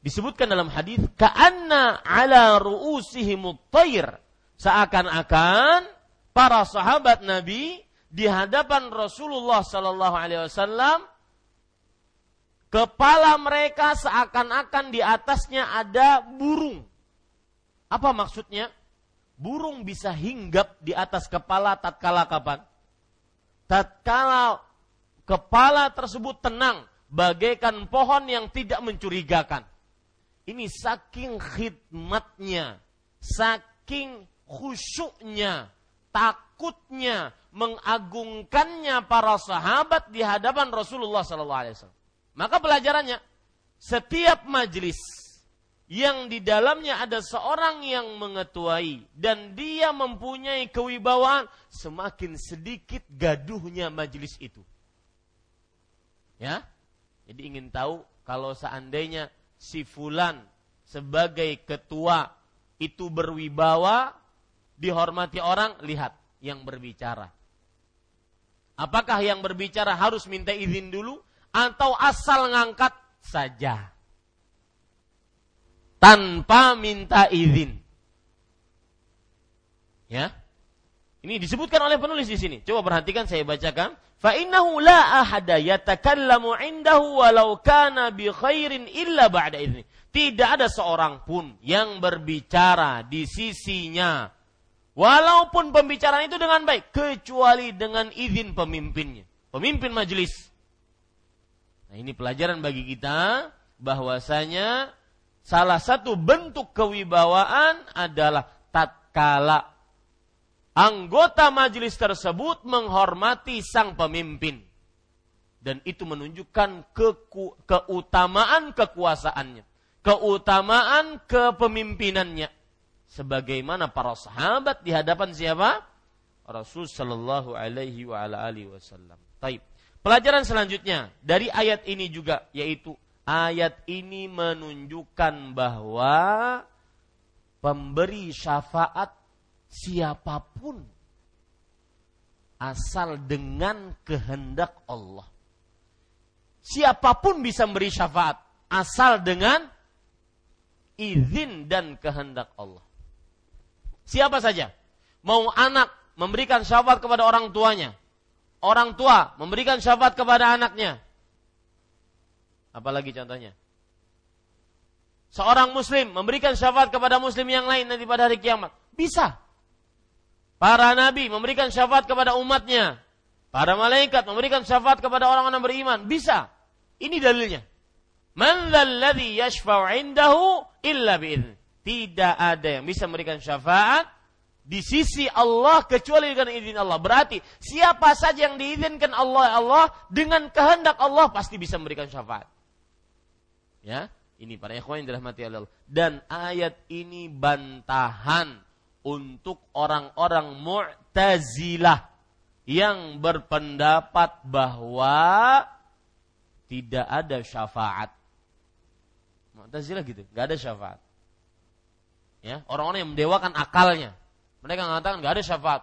Disebutkan dalam hadis ka'anna ala ru'usihim tayr Seakan-akan para sahabat Nabi di hadapan Rasulullah Sallallahu Alaihi Wasallam kepala mereka seakan-akan di atasnya ada burung. Apa maksudnya? Burung bisa hinggap di atas kepala tatkala kapan? Tatkala kepala tersebut tenang, bagaikan pohon yang tidak mencurigakan. Ini saking khidmatnya, saking khusyuknya, takutnya, mengagungkannya para sahabat di hadapan Rasulullah sallallahu alaihi wasallam. Maka pelajarannya setiap majelis yang di dalamnya ada seorang yang mengetuai dan dia mempunyai kewibawaan semakin sedikit gaduhnya majelis itu. Ya. Jadi ingin tahu kalau seandainya si fulan sebagai ketua itu berwibawa dihormati orang, lihat yang berbicara. Apakah yang berbicara harus minta izin dulu atau asal ngangkat saja? Tanpa minta izin. Ya. Ini disebutkan oleh penulis di sini. Coba perhatikan saya bacakan. Fa innahu la ahada yatakallamu indahu walau kana bi khairin illa ba'da izni. Tidak ada seorang pun yang berbicara di sisinya Walaupun pembicaraan itu dengan baik, kecuali dengan izin pemimpinnya, pemimpin majelis. Nah, ini pelajaran bagi kita bahwasanya salah satu bentuk kewibawaan adalah tatkala anggota majelis tersebut menghormati sang pemimpin. Dan itu menunjukkan keku, keutamaan kekuasaannya, keutamaan kepemimpinannya sebagaimana para sahabat di hadapan siapa? Rasul sallallahu alaihi wa ala alihi wasallam. Taib. Pelajaran selanjutnya dari ayat ini juga yaitu ayat ini menunjukkan bahwa pemberi syafaat siapa pun asal dengan kehendak Allah. Siapa pun bisa memberi syafaat asal dengan izin dan kehendak Allah. Siapa saja. Mau anak memberikan syafaat kepada orang tuanya. Orang tua memberikan syafaat kepada anaknya. Apalagi contohnya? Seorang muslim memberikan syafaat kepada muslim yang lain nanti pada hari kiamat. Bisa. Para nabi memberikan syafaat kepada umatnya. Para malaikat memberikan syafaat kepada orang-orang beriman. Bisa. Ini dalilnya. Man yashfa'u 'indahu illa bi'idzni. Tidak ada yang bisa memberikan syafaat di sisi Allah kecuali dengan izin Allah. Berarti siapa saja yang diizinkan Allah Allah dengan kehendak Allah pasti bisa memberikan syafaat. Ya, ini para ikhwan yang dirahmati Allah. Dan ayat ini bantahan untuk orang-orang Mu'tazilah yang berpendapat bahwa tidak ada syafaat Mu'tazilah gitu, nggak ada syafaat. Ya, orang-orang yang mendewakan akalnya. Mereka mengatakan nggak ada syafaat.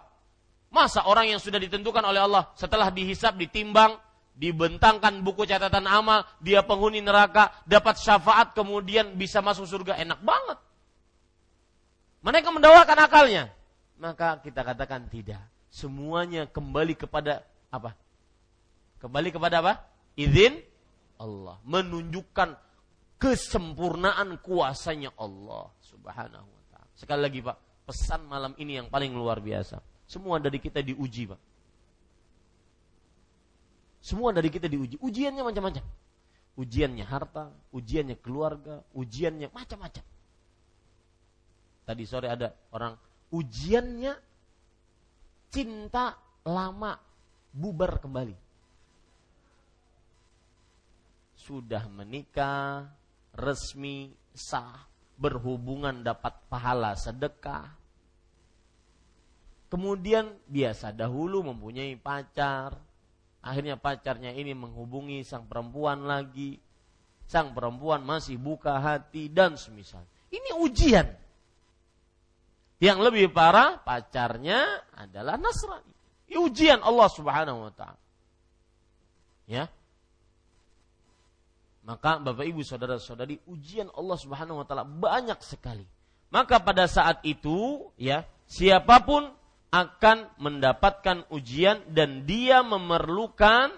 Masa orang yang sudah ditentukan oleh Allah setelah dihisap, ditimbang, dibentangkan buku catatan amal, dia penghuni neraka, dapat syafaat kemudian bisa masuk surga, enak banget. Mereka mendewakan akalnya. Maka kita katakan tidak. Semuanya kembali kepada apa? Kembali kepada apa? Izin Allah. Menunjukkan kesempurnaan kuasanya Allah subhanahu wa ta'ala. Sekali lagi Pak, pesan malam ini yang paling luar biasa. Semua dari kita diuji Pak. Semua dari kita diuji. Ujiannya macam-macam. Ujiannya harta, ujiannya keluarga, ujiannya macam-macam. Tadi sore ada orang ujiannya cinta lama bubar kembali. Sudah menikah, resmi, sah, berhubungan dapat pahala sedekah. Kemudian biasa dahulu mempunyai pacar, akhirnya pacarnya ini menghubungi sang perempuan lagi. Sang perempuan masih buka hati dan semisal. Ini ujian. Yang lebih parah pacarnya adalah Nasrani. Ujian Allah Subhanahu wa taala. Ya, maka Bapak Ibu saudara-saudari ujian Allah Subhanahu wa taala banyak sekali. Maka pada saat itu ya siapa pun akan mendapatkan ujian dan dia memerlukan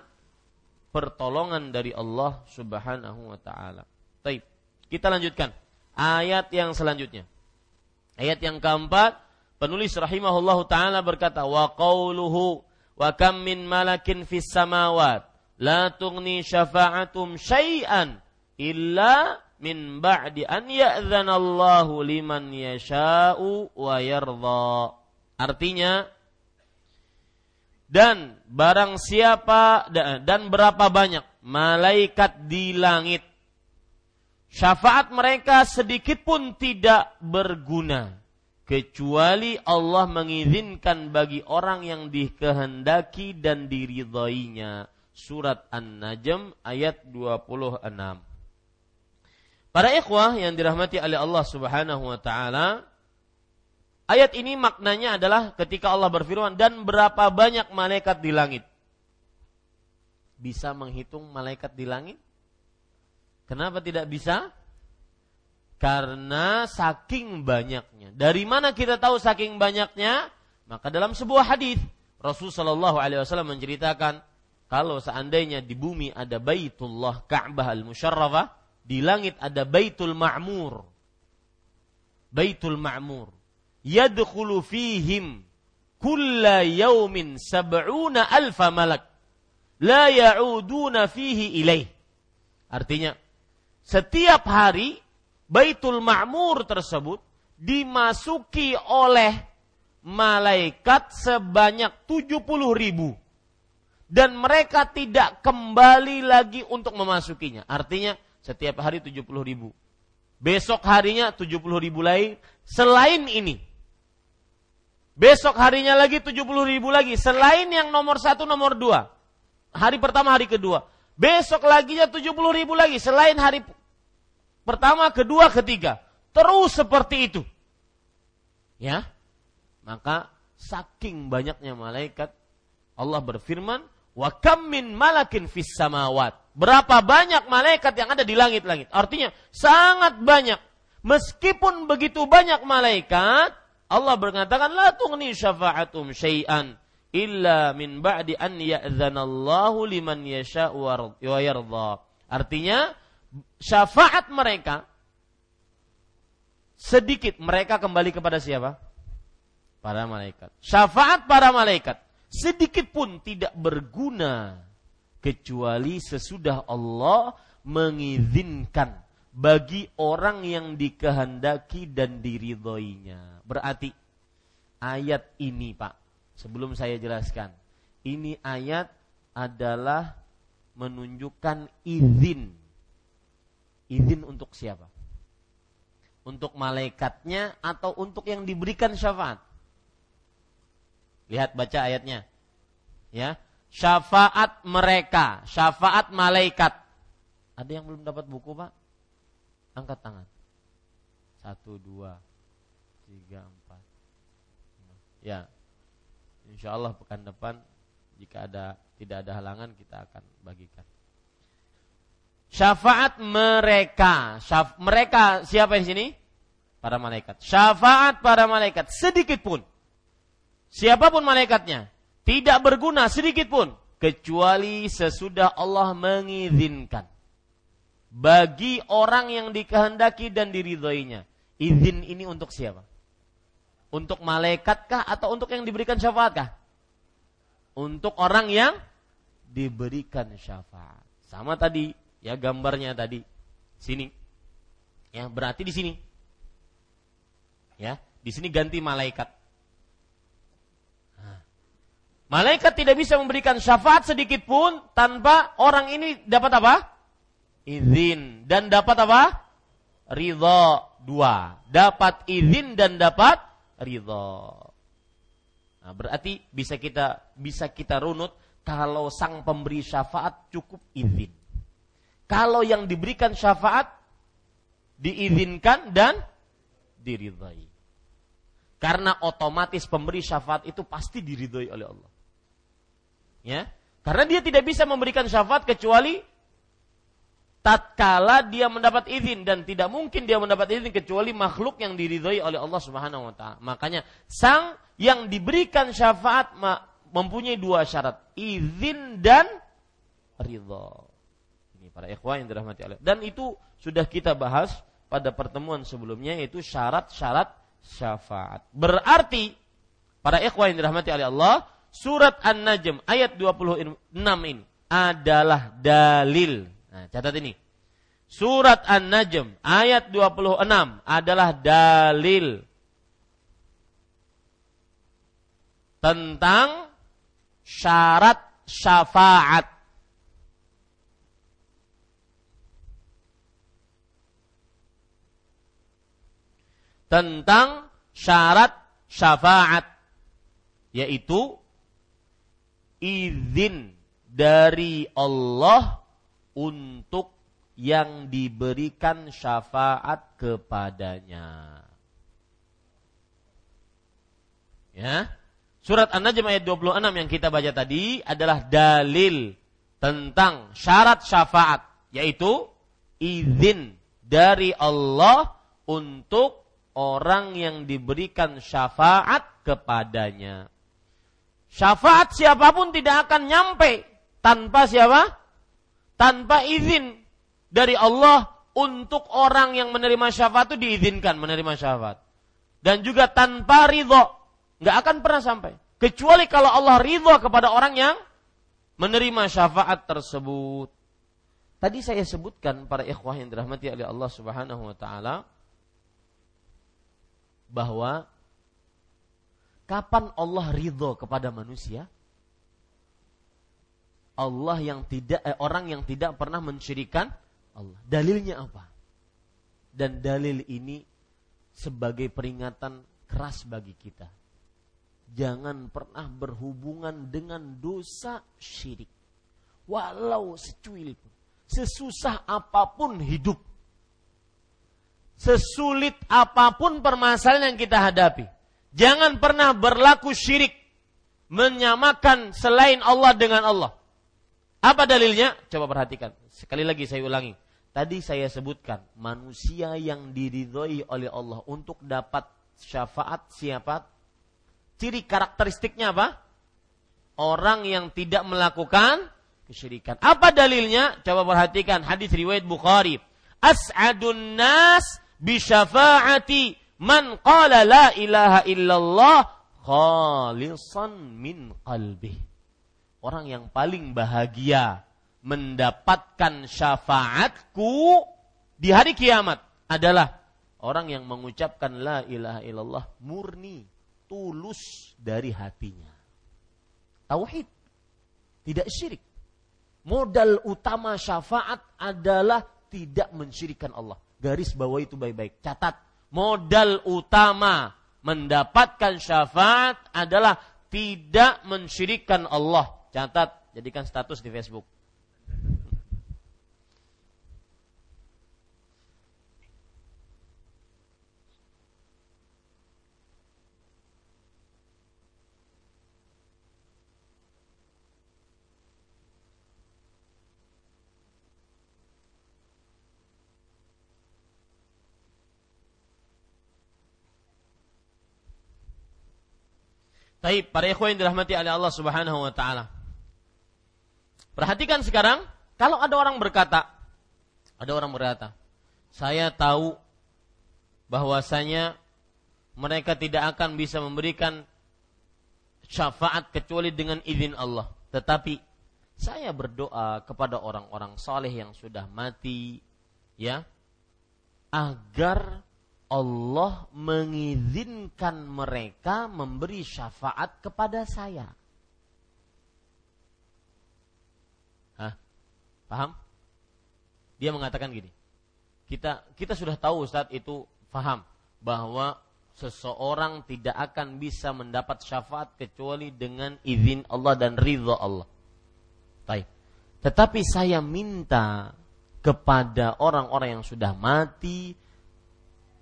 pertolongan dari Allah Subhanahu wa taala. Baik, kita lanjutkan ayat yang selanjutnya. Ayat yang keempat, penulis rahimahullahu taala berkata wa qauluhu wa kam min malakin fis samawat la tughni syafa'atum syai'an illa min ba'di an ya'dzanallahu liman yasha'u wa yardha. Artinya dan barang siapa dan berapa banyak malaikat di langit syafaat mereka sedikit pun tidak berguna kecuali Allah mengizinkan bagi orang yang dikehendaki dan diridhoinya surat An-Najm ayat 26. Para ikhwah yang dirahmati oleh Allah Subhanahu wa taala, ayat ini maknanya adalah ketika Allah berfirman dan berapa banyak malaikat di langit. Bisa menghitung malaikat di langit? Kenapa tidak bisa? Karena saking banyaknya. Dari mana kita tahu saking banyaknya? Maka dalam sebuah hadis Rasulullah Shallallahu Alaihi Wasallam menceritakan kalau seandainya di bumi ada Baitullah Ka'bah al-Musyarrafah, di langit ada Baitul Ma'mur. Baitul Ma'mur. Yadkhulu fihim kulla yaumin sab'una alfa malak. La ya'uduna fihi ilaih. Artinya, setiap hari Baitul Ma'mur tersebut dimasuki oleh malaikat sebanyak 70 ribu dan mereka tidak kembali lagi untuk memasukinya. Artinya setiap hari 70 ribu. Besok harinya 70 ribu lain. Selain ini. Besok harinya lagi 70 ribu lagi. Selain yang nomor satu, nomor dua. Hari pertama, hari kedua. Besok lagi ya 70 ribu lagi. Selain hari pertama, kedua, ketiga. Terus seperti itu. Ya. Maka saking banyaknya malaikat Allah berfirman, Wa kam min malakin fis samawat. Berapa banyak malaikat yang ada di langit-langit. Artinya sangat banyak. Meskipun begitu banyak malaikat, Allah berkatakan la tughni syafa'atum syai'an illa min ba'di an ya'dzanallahu liman yasha wa yarda. Artinya syafaat mereka sedikit mereka kembali kepada siapa? Para malaikat. Syafaat para malaikat sedikit pun tidak berguna kecuali sesudah Allah mengizinkan bagi orang yang dikehendaki dan diridhoinya. Berarti ayat ini Pak, sebelum saya jelaskan, ini ayat adalah menunjukkan izin. Izin untuk siapa? Untuk malaikatnya atau untuk yang diberikan syafaat? Lihat baca ayatnya. Ya. Syafaat mereka, syafaat malaikat. Ada yang belum dapat buku, Pak? Angkat tangan. Satu, dua, tiga, empat. Ya, insya Allah pekan depan jika ada tidak ada halangan kita akan bagikan. Syafaat mereka, syaf, mereka siapa di sini? Para malaikat. Syafaat para malaikat sedikit pun, siapa pun malaikatnya, tidak berguna sedikit pun kecuali sesudah Allah mengizinkan bagi orang yang dikehendaki dan diridhoinya. Izin ini untuk siapa? Untuk malaikatkah atau untuk yang diberikan syafaatkah? Untuk orang yang diberikan syafaat. Sama tadi, ya gambarnya tadi. Sini. Ya, berarti di sini. Ya, di sini ganti malaikat. Malaikat tidak bisa memberikan syafaat sedikit pun tanpa orang ini dapat apa? Izin dan dapat apa? Ridho dua. Dapat izin dan dapat ridho. Nah, berarti bisa kita bisa kita runut kalau sang pemberi syafaat cukup izin. Kalau yang diberikan syafaat diizinkan dan diridhai. Karena otomatis pemberi syafaat itu pasti diridhai oleh Allah. Ya, karena dia tidak bisa memberikan syafaat kecuali tatkala dia mendapat izin dan tidak mungkin dia mendapat izin kecuali makhluk yang diridhai oleh Allah Subhanahu wa taala. Makanya sang yang diberikan syafaat mempunyai dua syarat, izin dan ridho. Ini para ikhwan yang dirahmati Allah. Dan itu sudah kita bahas pada pertemuan sebelumnya yaitu syarat-syarat syafaat. Berarti para ikhwan yang dirahmati oleh Allah, surat An-Najm ayat 26 ini adalah dalil. Nah, catat ini. Surat An-Najm ayat 26 adalah dalil tentang syarat syafaat. Tentang syarat syafaat yaitu izin dari Allah untuk yang diberikan syafaat kepadanya. Ya. Surat An-Najm ayat 26 yang kita baca tadi adalah dalil tentang syarat syafaat, yaitu izin dari Allah untuk orang yang diberikan syafaat kepadanya. Syafaat siapa pun tidak akan nyampe tanpa siapa? Tanpa izin dari Allah untuk orang yang menerima syafaat itu diizinkan menerima syafaat. Dan juga tanpa ridho nggak akan pernah sampai. Kecuali kalau Allah ridho kepada orang yang menerima syafaat tersebut. Tadi saya sebutkan para ikhwah yang dirahmati oleh Allah Subhanahu wa taala bahwa kapan Allah ridho kepada manusia? Allah yang tidak eh, orang yang tidak pernah mensyirikan Allah. Dalilnya apa? Dan dalil ini sebagai peringatan keras bagi kita jangan pernah berhubungan dengan dosa syirik. Walau secuil pun. Sesusah apa pun hidup. Sesulit apa pun permasalahan yang kita hadapi. Jangan pernah berlaku syirik. Menyamakan selain Allah dengan Allah. Apa dalilnya? Coba perhatikan. Sekali lagi saya ulangi. Tadi saya sebutkan manusia yang diridhoi oleh Allah untuk dapat syafaat siapa? Ciri karakteristiknya apa? Orang yang tidak melakukan kesyirikan. Apa dalilnya? Coba perhatikan hadis riwayat Bukhari. As'adun nas bi syafaati man qala la ilaha illallah khalisan min qalbi. Orang yang paling bahagia mendapatkan syafaatku di hari kiamat adalah orang yang mengucapkan la ilaha illallah murni tulus dari hatinya. Tauhid, tidak syirik. Modal utama syafaat adalah tidak mensyirikan Allah. Garis bawah itu baik-baik. Catat, modal utama mendapatkan syafaat adalah tidak mensyirikan Allah. Catat, jadikan status di Facebook. Taib, para ikhwan yang dirahmati oleh Allah Subhanahu wa taala. Perhatikan sekarang, kalau ada orang berkata, ada orang berkata, saya tahu bahwasanya mereka tidak akan bisa memberikan syafaat kecuali dengan izin Allah. Tetapi saya berdoa kepada orang-orang saleh yang sudah mati, ya, agar Allah mengizinkan mereka memberi syafaat kepada saya. Hah? Paham? Dia mengatakan gini. Kita kita sudah tahu Ustaz itu paham bahwa seseorang tidak akan bisa mendapat syafaat kecuali dengan izin Allah dan ridha Allah. Baik. Tetapi saya minta kepada orang-orang yang sudah mati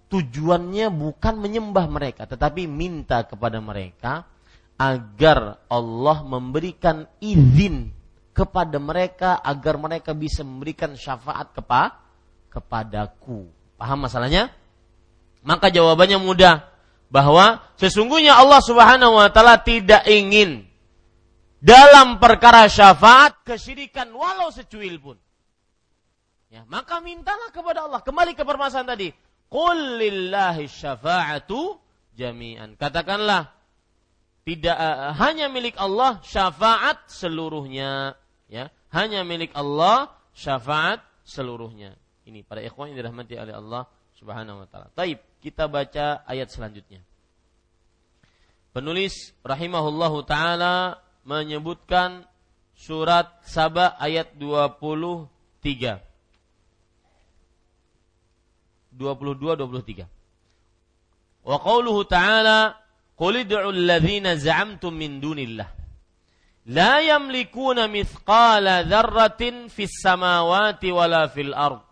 tujuannya bukan menyembah mereka tetapi minta kepada mereka agar Allah memberikan izin kepada mereka agar mereka bisa memberikan syafaat kepa kepadaku. Paham masalahnya? Maka jawabannya mudah bahwa sesungguhnya Allah Subhanahu wa taala tidak ingin dalam perkara syafaat kesyirikan walau secuil pun. Ya, maka mintalah kepada Allah. Kembali ke permasalahan tadi. Qul lillahi syafa'atu jami'an. Katakanlah tidak uh, hanya milik Allah syafaat seluruhnya, ya. Hanya milik Allah syafaat seluruhnya. Ini para ikhwan yang dirahmati oleh Allah Subhanahu wa taala. Taib, kita baca ayat selanjutnya. Penulis rahimahullahu taala menyebutkan surat Saba ayat 23. 22 23. Wa qauluhu ta'ala Qul id'u alladhina za'amtum min dunillah. La yamlikuna mithqala dzarratin fis samawati wala fil ard.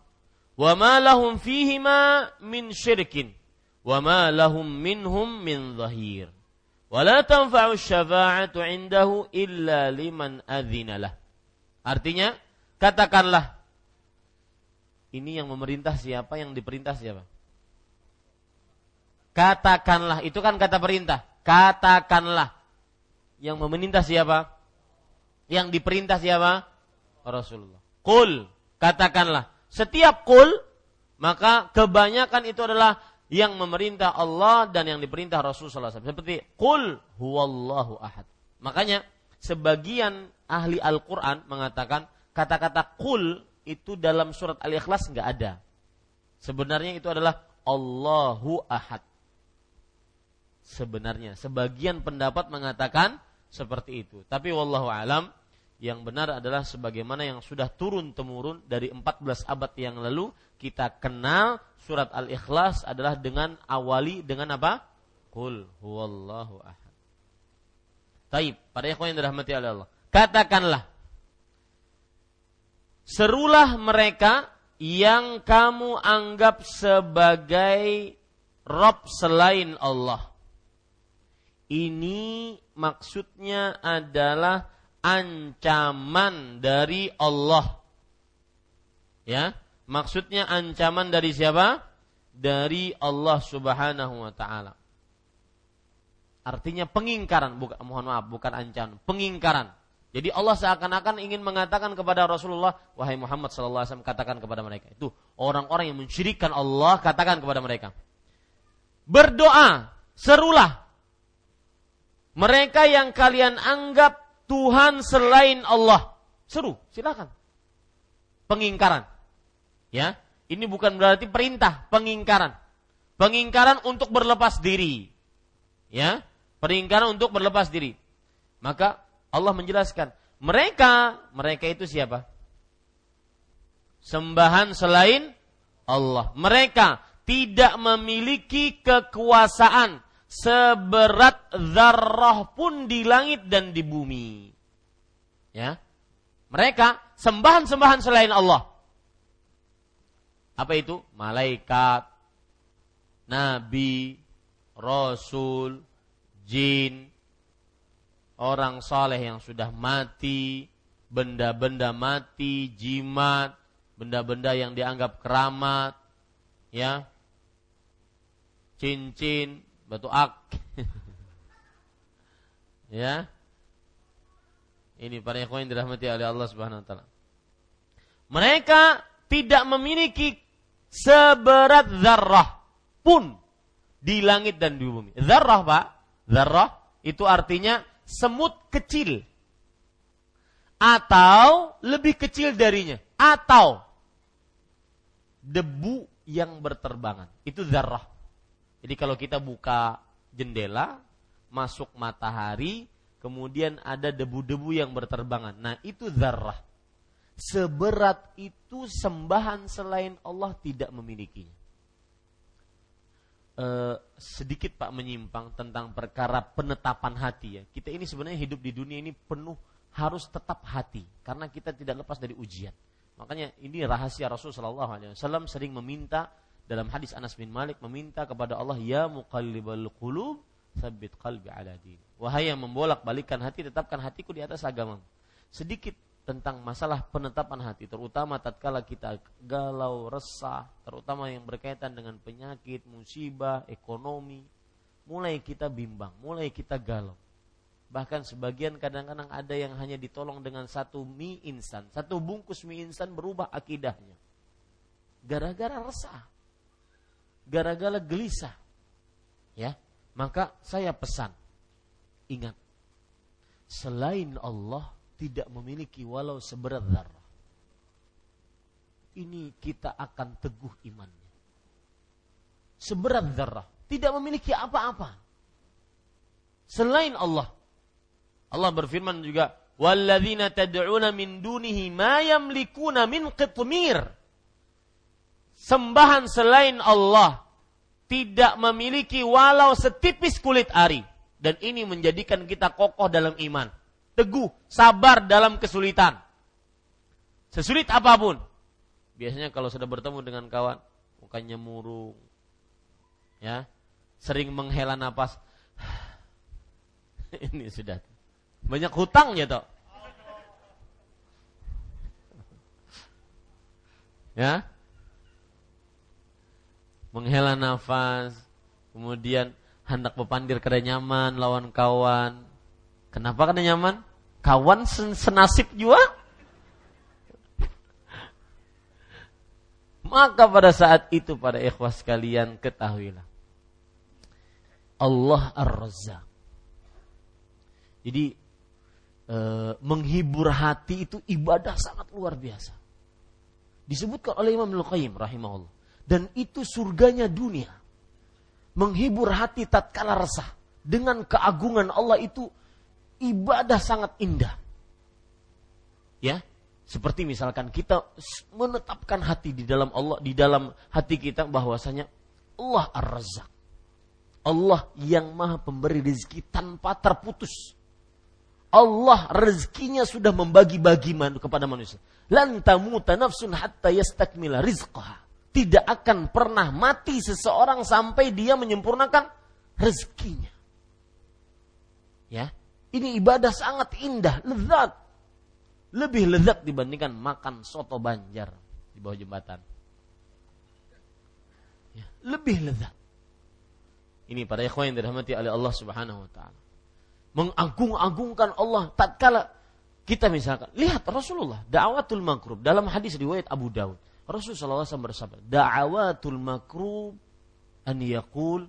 Wa ma lahum fihima min syirkin. Wa ma lahum minhum min dhahir. Wa la tanfa'u syafa'atu 'indahu illa liman adzina lah. Artinya katakanlah ini yang memerintah siapa, yang diperintah siapa? Katakanlah, itu kan kata perintah. Katakanlah. Yang memerintah siapa? Yang diperintah siapa? Rasulullah. Kul, katakanlah. Setiap kul, maka kebanyakan itu adalah yang memerintah Allah dan yang diperintah Rasulullah SAW. Seperti kul huwallahu ahad. Makanya sebagian ahli Al-Quran mengatakan kata-kata kul itu dalam surat Al-Ikhlas nggak ada. Sebenarnya itu adalah Allahu Ahad. Sebenarnya sebagian pendapat mengatakan seperti itu. Tapi wallahu alam yang benar adalah sebagaimana yang sudah turun temurun dari 14 abad yang lalu kita kenal surat Al-Ikhlas adalah dengan awali dengan apa? Qul huwallahu ahad. Taib, pada ikhwan yang dirahmati Allah. Katakanlah Serulah mereka yang kamu anggap sebagai Rob selain Allah. Ini maksudnya adalah ancaman dari Allah. Ya, maksudnya ancaman dari siapa? Dari Allah Subhanahu wa taala. Artinya pengingkaran, bukan mohon maaf, bukan ancaman, pengingkaran. Jadi Allah seakan-akan ingin mengatakan kepada Rasulullah, wahai Muhammad sallallahu alaihi wasallam katakan kepada mereka. Itu orang-orang yang mensyirikkan Allah, katakan kepada mereka. Berdoa, serulah. Mereka yang kalian anggap Tuhan selain Allah. Seru, silakan. Pengingkaran. Ya, ini bukan berarti perintah, pengingkaran. Pengingkaran untuk berlepas diri. Ya, pengingkaran untuk berlepas diri. Maka Allah menjelaskan, mereka, mereka itu siapa? Sembahan selain Allah. Mereka tidak memiliki kekuasaan seberat zarrah pun di langit dan di bumi. Ya. Mereka sembahan-sembahan selain Allah. Apa itu? Malaikat, nabi, rasul, jin, orang saleh yang sudah mati, benda-benda mati, jimat, benda-benda yang dianggap keramat, ya, cincin, batu ak, [laughs] Ya. Ini para yang dirahmati oleh Allah Subhanahu wa taala. Mereka tidak memiliki seberat zarrah pun di langit dan di bumi. Zarrah, Pak. Zarrah itu artinya semut kecil atau lebih kecil darinya atau debu yang berterbangan. Itu zarrah. Jadi kalau kita buka jendela, masuk matahari, kemudian ada debu-debu yang berterbangan. Nah, itu zarrah. Seberat itu sembahan selain Allah tidak memilikinya. E, sedikit Pak menyimpang tentang perkara penetapan hati ya. Kita ini sebenarnya hidup di dunia ini penuh harus tetap hati karena kita tidak lepas dari ujian. Makanya ini rahasia Rasul Shallallahu Alaihi Wasallam sering meminta dalam hadis Anas bin Malik meminta kepada Allah ya muqallibal qulub sabit qalbi ala din. Wahai yang membolak-balikan hati tetapkan hatiku di atas agama. Sedikit tentang masalah penetapan hati terutama tatkala kita galau, resah, terutama yang berkaitan dengan penyakit, musibah, ekonomi, mulai kita bimbang, mulai kita galau. Bahkan sebagian kadang-kadang ada yang hanya ditolong dengan satu mie instan. Satu bungkus mie instan berubah akidahnya. Gara-gara resah. Gara-gara gelisah. Ya, maka saya pesan. Ingat. Selain Allah tidak memiliki walau seberat zarah. Ini kita akan teguh imannya. Seberat zarah. Tidak memiliki apa-apa. Selain Allah Allah berfirman juga, "Walladzina tad'una min dunihi ma yamlikuna min qitmir." Sembahan selain Allah tidak memiliki walau setipis kulit ari dan ini menjadikan kita kokoh dalam iman, teguh, sabar dalam kesulitan. Sesulit apa pun. Biasanya kalau sudah bertemu dengan kawan, mukanya murung. Ya, sering menghela napas. [sighs] ini sudah banyak hutangnya toh. Ya. Menghela nafas, kemudian hendak bepandir kada nyaman lawan kawan. Kenapa kada nyaman? Kawan senasib juga. Maka pada saat itu pada ikhwas kalian ketahuilah. Allah Ar-Razzaq. Jadi e, menghibur hati itu ibadah sangat luar biasa. Disebutkan oleh Imam Al-Qayyim rahimahullah. Dan itu surganya dunia. Menghibur hati tatkala resah. Dengan keagungan Allah itu ibadah sangat indah. Ya, seperti misalkan kita menetapkan hati di dalam Allah, di dalam hati kita bahwasanya Allah Ar-Razzaq. Allah yang maha pemberi rezeki tanpa terputus. Allah rezekinya sudah membagi-bagi kepada manusia. Lan tamuta nafsun hatta yastakmila rizqaha. Tidak akan pernah mati seseorang sampai dia menyempurnakan rezekinya. Ya, ini ibadah sangat indah, lezat. Lebih lezat dibandingkan makan soto banjar di bawah jembatan. Ya, lebih lezat. Ini para ikhwan yang dirahmati oleh Allah Subhanahu wa taala mengagung-agungkan Allah tatkala kita misalkan lihat Rasulullah da'watul makrub dalam hadis riwayat Abu Daud Rasulullah SAW bersabda da'watul makrub an yaqul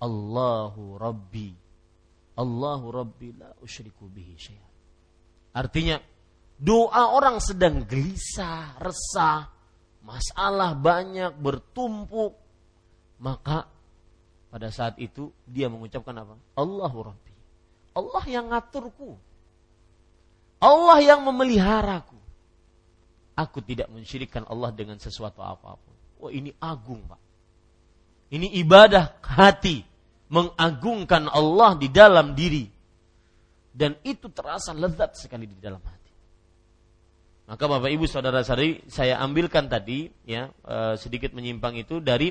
Allahu Rabbi Allahu Rabbi la usyriku bihi syai'an artinya doa orang sedang gelisah resah masalah banyak bertumpuk maka pada saat itu dia mengucapkan apa Allahu Rabbi Allah yang ngaturku. Allah yang memeliharaku. Aku tidak mensyirikkan Allah dengan sesuatu apa pun. Wah oh, ini agung pak. Ini ibadah hati. Mengagungkan Allah di dalam diri. Dan itu terasa lezat sekali di dalam hati. Maka Bapak Ibu Saudara Sari saya ambilkan tadi ya eh, sedikit menyimpang itu dari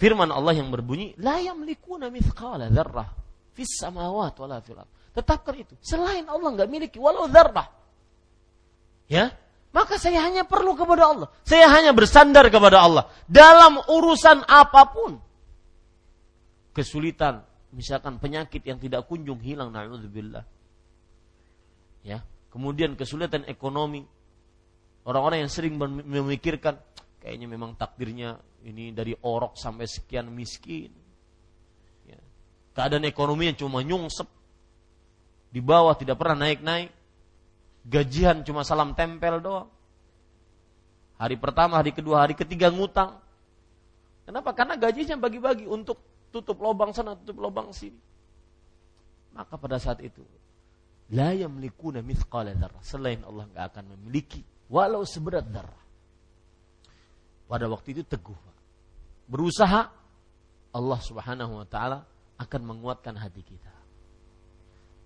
firman Allah yang berbunyi la yamlikuna mithqala dzarrah fis samawat wala fil Tetapkan itu. Selain Allah nggak miliki walau dzarrah. Ya, maka saya hanya perlu kepada Allah. Saya hanya bersandar kepada Allah dalam urusan apa pun. Kesulitan misalkan penyakit yang tidak kunjung hilang naudzubillah. Ya. Kemudian kesulitan ekonomi. Orang-orang yang sering memikirkan kayaknya memang takdirnya ini dari orok sampai sekian miskin. Ya. Keadaan ekonomi yang cuma nyungsep. Di bawah tidak pernah naik-naik. Gajian cuma salam tempel doang. Hari pertama, hari kedua, hari ketiga ngutang. Kenapa? Karena gajinya bagi-bagi untuk tutup lubang sana, tutup lubang sini. Maka pada saat itu la yamlikuna mithqala dzarrah. Selain Allah nggak akan memiliki walau seberat darah. Pada waktu itu teguh, Berusaha Allah Subhanahu wa taala akan menguatkan hati kita.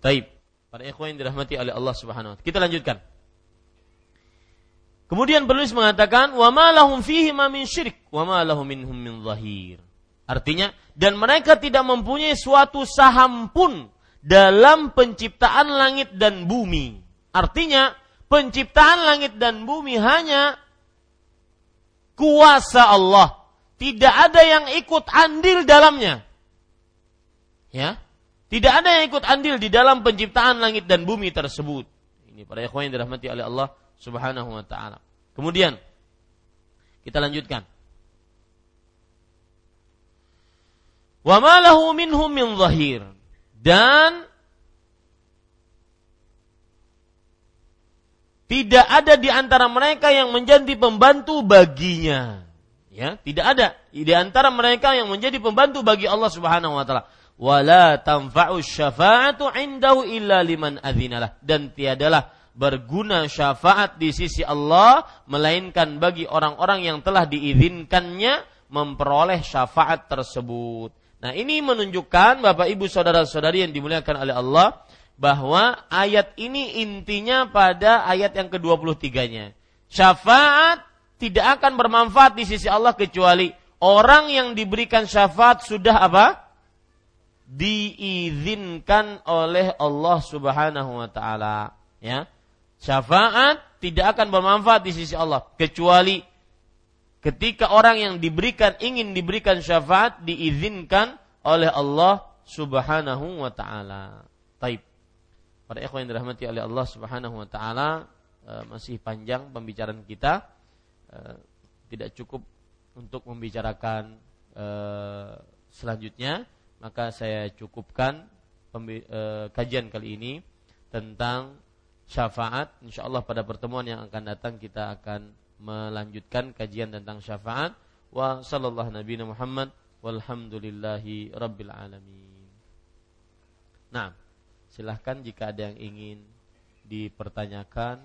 Taib. Para ikhwan yang dirahmati oleh Allah Subhanahu wa taala. Kita lanjutkan. Kemudian penulis mengatakan, "Wa ma fihi ma min syirik, wa ma minhum min zahir." Artinya, dan mereka tidak mempunyai suatu saham pun dalam penciptaan langit dan bumi. Artinya, penciptaan langit dan bumi hanya kuasa Allah. Tidak ada yang ikut andil dalamnya. Ya. Tidak ada yang ikut andil di dalam penciptaan langit dan bumi tersebut. Ini para ikhwan yang dirahmati oleh Allah Subhanahu wa taala. Kemudian kita lanjutkan. Wa ma lahu minhum min zahir. Dan tidak ada di antara mereka yang menjadi pembantu baginya. Ya, tidak ada di antara mereka yang menjadi pembantu bagi Allah Subhanahu wa taala. Wala tanfa'u syafa'atu indahu illa liman adzinalah dan tiadalah berguna syafaat di sisi Allah melainkan bagi orang-orang yang telah diizinkannya memperoleh syafaat tersebut. Nah, ini menunjukkan Bapak Ibu saudara-saudari yang dimuliakan oleh Allah bahwa ayat ini intinya pada ayat yang ke-23-nya. Syafaat tidak akan bermanfaat di sisi Allah kecuali orang yang diberikan syafaat sudah apa? diizinkan oleh Allah Subhanahu wa taala, ya. Syafaat tidak akan bermanfaat di sisi Allah kecuali ketika orang yang diberikan ingin diberikan syafaat diizinkan oleh Allah Subhanahu wa taala. Taib. Para ikhwan yang dirahmati oleh Allah Subhanahu wa taala e, masih panjang pembicaraan kita. E, tidak cukup untuk membicarakan e, selanjutnya, maka saya cukupkan kajian kali ini tentang syafaat. Insya Allah pada pertemuan yang akan datang kita akan melanjutkan kajian tentang syafaat. Wa sallallahu nabi Muhammad walhamdulillahi rabbil alamin. Nah, silahkan jika ada yang ingin dipertanyakan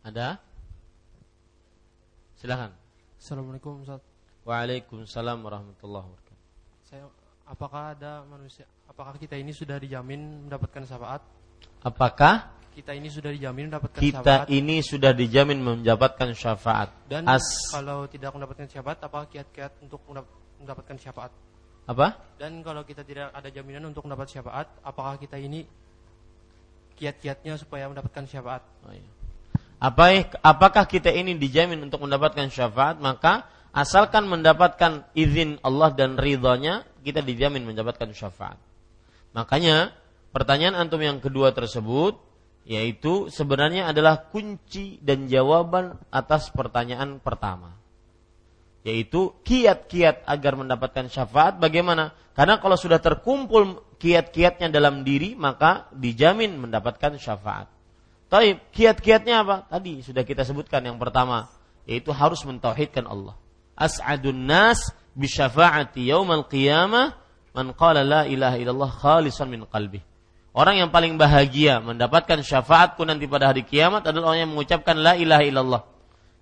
Ada? Silakan. Assalamualaikum Ustaz. Waalaikumsalam warahmatullahi wabarakatuh. Saya apakah ada manusia apakah kita ini sudah dijamin mendapatkan syafaat? Apakah kita ini sudah dijamin mendapatkan kita syafaat? Kita ini sudah dijamin mendapatkan syafaat. Dan As kalau tidak mendapatkan syafaat apa kiat-kiat untuk mendapatkan syafaat? Apa? Dan kalau kita tidak ada jaminan untuk mendapat syafaat, apakah kita ini kiat-kiatnya supaya mendapatkan syafaat? Oh, iya. Apa, apakah kita ini dijamin untuk mendapatkan syafaat? Maka asalkan mendapatkan izin Allah dan ridhonya, kita dijamin mendapatkan syafaat. Makanya pertanyaan antum yang kedua tersebut yaitu sebenarnya adalah kunci dan jawaban atas pertanyaan pertama. Yaitu kiat-kiat agar mendapatkan syafaat bagaimana? Karena kalau sudah terkumpul kiat-kiatnya dalam diri maka dijamin mendapatkan syafaat. Tapi kiat-kiatnya apa? Tadi sudah kita sebutkan yang pertama, yaitu harus mentauhidkan Allah. As'adun nas bisyafaati yaumal qiyamah man qala la ilaha illallah khalisan min qalbi. Orang yang paling bahagia mendapatkan syafaatku nanti pada hari kiamat adalah orang yang mengucapkan la ilaha illallah.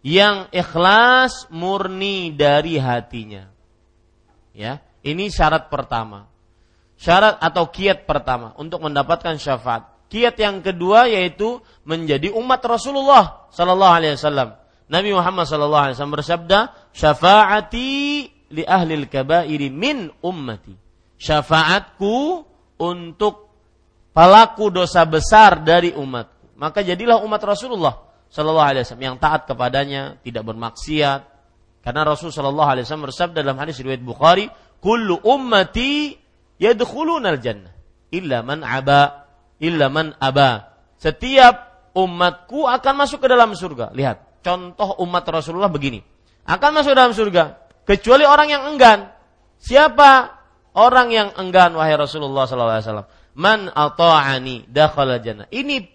Yang ikhlas murni dari hatinya. Ya, ini syarat pertama. Syarat atau kiat pertama untuk mendapatkan syafaat Kiat yang kedua yaitu menjadi umat Rasulullah Sallallahu Alaihi Wasallam. Nabi Muhammad SAW bersabda, "Syafaati li ahli kabairi min ummati." Syafaatku untuk pelaku dosa besar dari umatku. Maka jadilah umat Rasulullah Sallallahu Alaihi Wasallam yang taat kepadanya, tidak bermaksiat. Karena Rasul Sallallahu Alaihi Wasallam bersabda dalam hadis riwayat Bukhari, "Kullu ummati yadkhulunal jannah illa man aba, illa man aba." Setiap umatku akan masuk ke dalam surga. Lihat, contoh umat Rasulullah begini. Akan masuk dalam surga kecuali orang yang enggan. Siapa orang yang enggan wahai Rasulullah wasallam? Man ata'ani dakhala jannah. Ini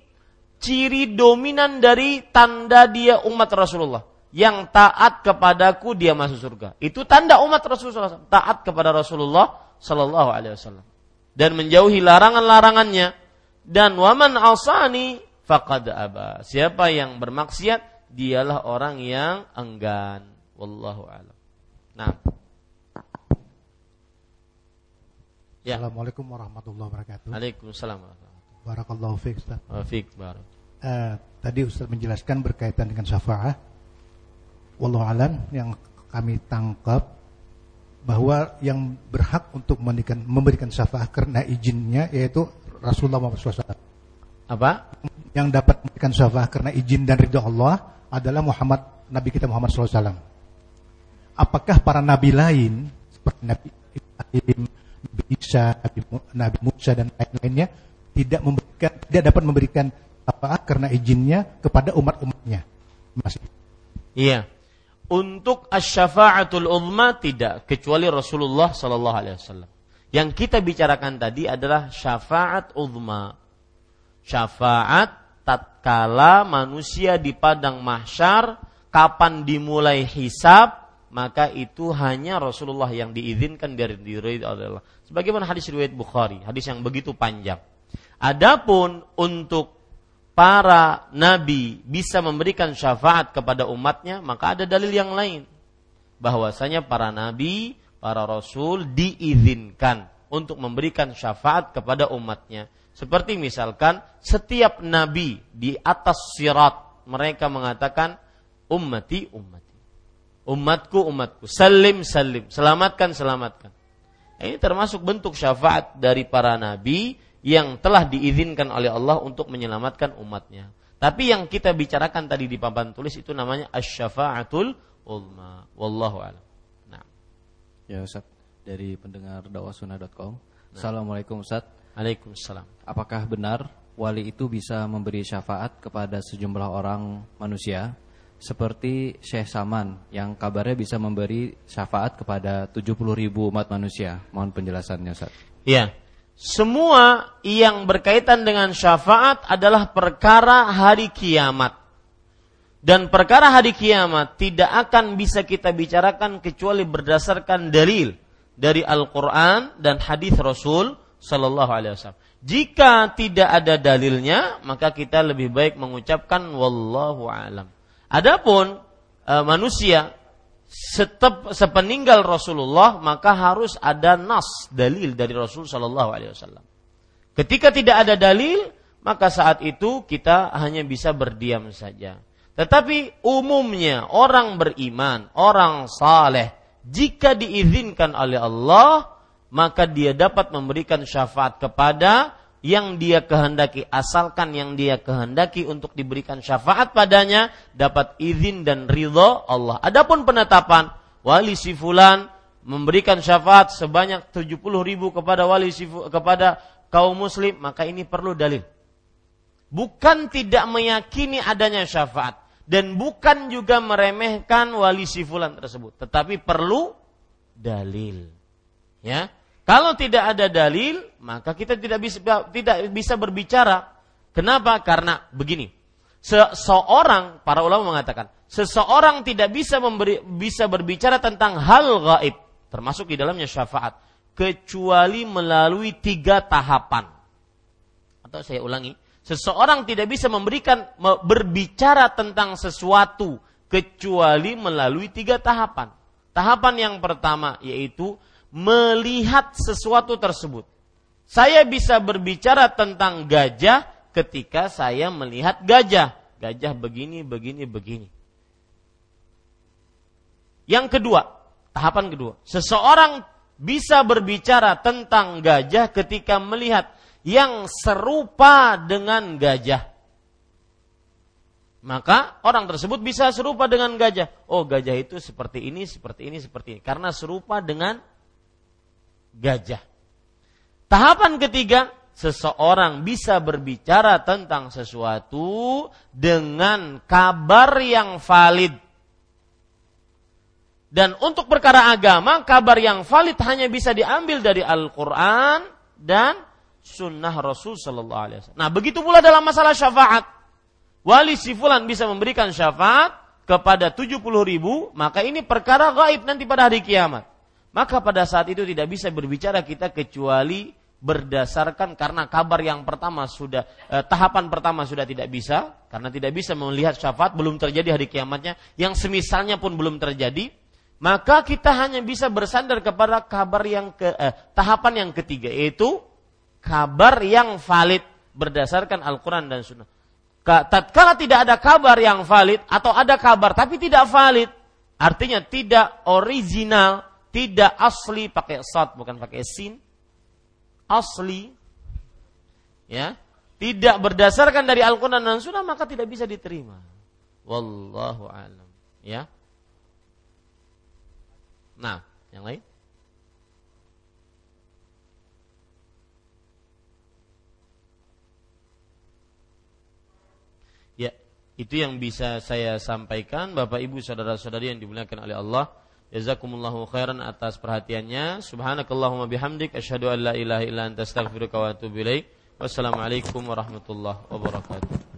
ciri dominan dari tanda dia umat Rasulullah. Yang taat kepadaku dia masuk surga. Itu tanda umat Rasulullah SAW. Taat kepada Rasulullah Sallallahu Alaihi Wasallam dan menjauhi larangan-larangannya. Dan waman asani faqad aba. Siapa yang bermaksiat dialah orang yang enggan. Wallahu a'lam. Nah. Ya. Assalamualaikum warahmatullahi wabarakatuh. Waalaikumsalam Barakallahu fiik Ustaz. Fiik barak. Uh, tadi Ustaz menjelaskan berkaitan dengan syafaat. Wallahu alam yang kami tangkap bahwa yang berhak untuk memberikan, memberikan syafaat karena izinnya yaitu Rasulullah SAW. Apa? Yang dapat memberikan syafaat karena izin dan ridho Allah adalah Muhammad Nabi kita Muhammad SAW. Apakah para nabi lain seperti Nabi Ibrahim, Nabi Isa, Nabi, Nabi Musa dan lain-lainnya tidak memberikan tidak dapat memberikan apa karena izinnya kepada umat-umatnya. Masih. Iya. Untuk asyafaatul uzma tidak kecuali Rasulullah sallallahu alaihi wasallam. Yang kita bicarakan tadi adalah syafaat uzma. Syafaat tatkala manusia di padang mahsyar kapan dimulai hisab maka itu hanya Rasulullah yang diizinkan dari diri Allah. Sebagaimana hadis riwayat Bukhari, hadis yang begitu panjang. Adapun untuk para nabi bisa memberikan syafaat kepada umatnya, maka ada dalil yang lain. Bahwasanya para nabi, para rasul diizinkan untuk memberikan syafaat kepada umatnya. Seperti misalkan setiap nabi di atas sirat mereka mengatakan ummati ummati. Umatku umatku. Salim salim. Selamatkan selamatkan. Ini termasuk bentuk syafaat dari para nabi yang telah diizinkan oleh Allah untuk menyelamatkan umatnya. Tapi yang kita bicarakan tadi di papan tulis itu namanya asyafaatul ulma wallahu alam. nah ya Ustaz dari pendengar dakwahsunnah.com nah. Assalamualaikum Ustaz Waalaikumsalam apakah benar wali itu bisa memberi syafaat kepada sejumlah orang manusia seperti Syekh Saman yang kabarnya bisa memberi syafaat kepada 70 ribu umat manusia. Mohon penjelasannya Ustaz. Iya. Semua yang berkaitan dengan syafaat adalah perkara hari kiamat. Dan perkara hari kiamat tidak akan bisa kita bicarakan kecuali berdasarkan dalil dari Al-Quran dan hadis Rasul Sallallahu Alaihi Wasallam. Jika tidak ada dalilnya, maka kita lebih baik mengucapkan Wallahu alam. Adapun e, manusia setep, sepeninggal Rasulullah maka harus ada nas dalil dari Rasul Shallallahu Alaihi Wasallam. Ketika tidak ada dalil maka saat itu kita hanya bisa berdiam saja. Tetapi umumnya orang beriman, orang saleh, jika diizinkan oleh Allah, maka dia dapat memberikan syafaat kepada yang dia kehendaki asalkan yang dia kehendaki untuk diberikan syafaat padanya dapat izin dan ridho Allah. Adapun penetapan wali si fulan memberikan syafaat sebanyak 70 ribu kepada wali si kepada kaum muslim maka ini perlu dalil. Bukan tidak meyakini adanya syafaat dan bukan juga meremehkan wali si fulan tersebut, tetapi perlu dalil. Ya, kalau tidak ada dalil, maka kita tidak bisa tidak bisa berbicara. Kenapa? Karena begini. Seseorang, para ulama mengatakan, seseorang tidak bisa memberi, bisa berbicara tentang hal gaib, termasuk di dalamnya syafaat, kecuali melalui tiga tahapan. Atau saya ulangi, seseorang tidak bisa memberikan berbicara tentang sesuatu kecuali melalui tiga tahapan. Tahapan yang pertama yaitu melihat sesuatu tersebut. Saya bisa berbicara tentang gajah ketika saya melihat gajah. Gajah begini, begini, begini. Yang kedua, tahapan kedua, seseorang bisa berbicara tentang gajah ketika melihat yang serupa dengan gajah. Maka orang tersebut bisa serupa dengan gajah. Oh, gajah itu seperti ini, seperti ini, seperti ini. Karena serupa dengan gajah. Tahapan ketiga, seseorang bisa berbicara tentang sesuatu dengan kabar yang valid. Dan untuk perkara agama, kabar yang valid hanya bisa diambil dari Al-Quran dan Sunnah Rasul Sallallahu Alaihi Wasallam. Nah, begitu pula dalam masalah syafaat. Wali si fulan bisa memberikan syafaat kepada 70 ribu, maka ini perkara gaib nanti pada hari kiamat. Maka pada saat itu tidak bisa berbicara kita kecuali berdasarkan karena kabar yang pertama sudah eh, tahapan pertama sudah tidak bisa karena tidak bisa melihat syafaat belum terjadi hari kiamatnya yang semisalnya pun belum terjadi maka kita hanya bisa bersandar kepada kabar yang ke eh, tahapan yang ketiga yaitu kabar yang valid berdasarkan Al-Qur'an dan Sunnah. Tatkala tidak ada kabar yang valid atau ada kabar tapi tidak valid, artinya tidak original, tidak asli pakai sat bukan pakai sin, asli, ya, tidak berdasarkan dari Al-Quran dan Sunnah maka tidak bisa diterima. Wallahu alam. Ya. Nah, yang lain? Ya, itu yang bisa saya sampaikan Bapak Ibu saudara-saudari yang dimuliakan oleh Allah. Jazakumullahu khairan atas perhatiannya. Subhanakallahumma bihamdik asyhadu an la ilaha illa anta astaghfiruka wa atubu ilaik. Wassalamualaikum warahmatullahi wabarakatuh.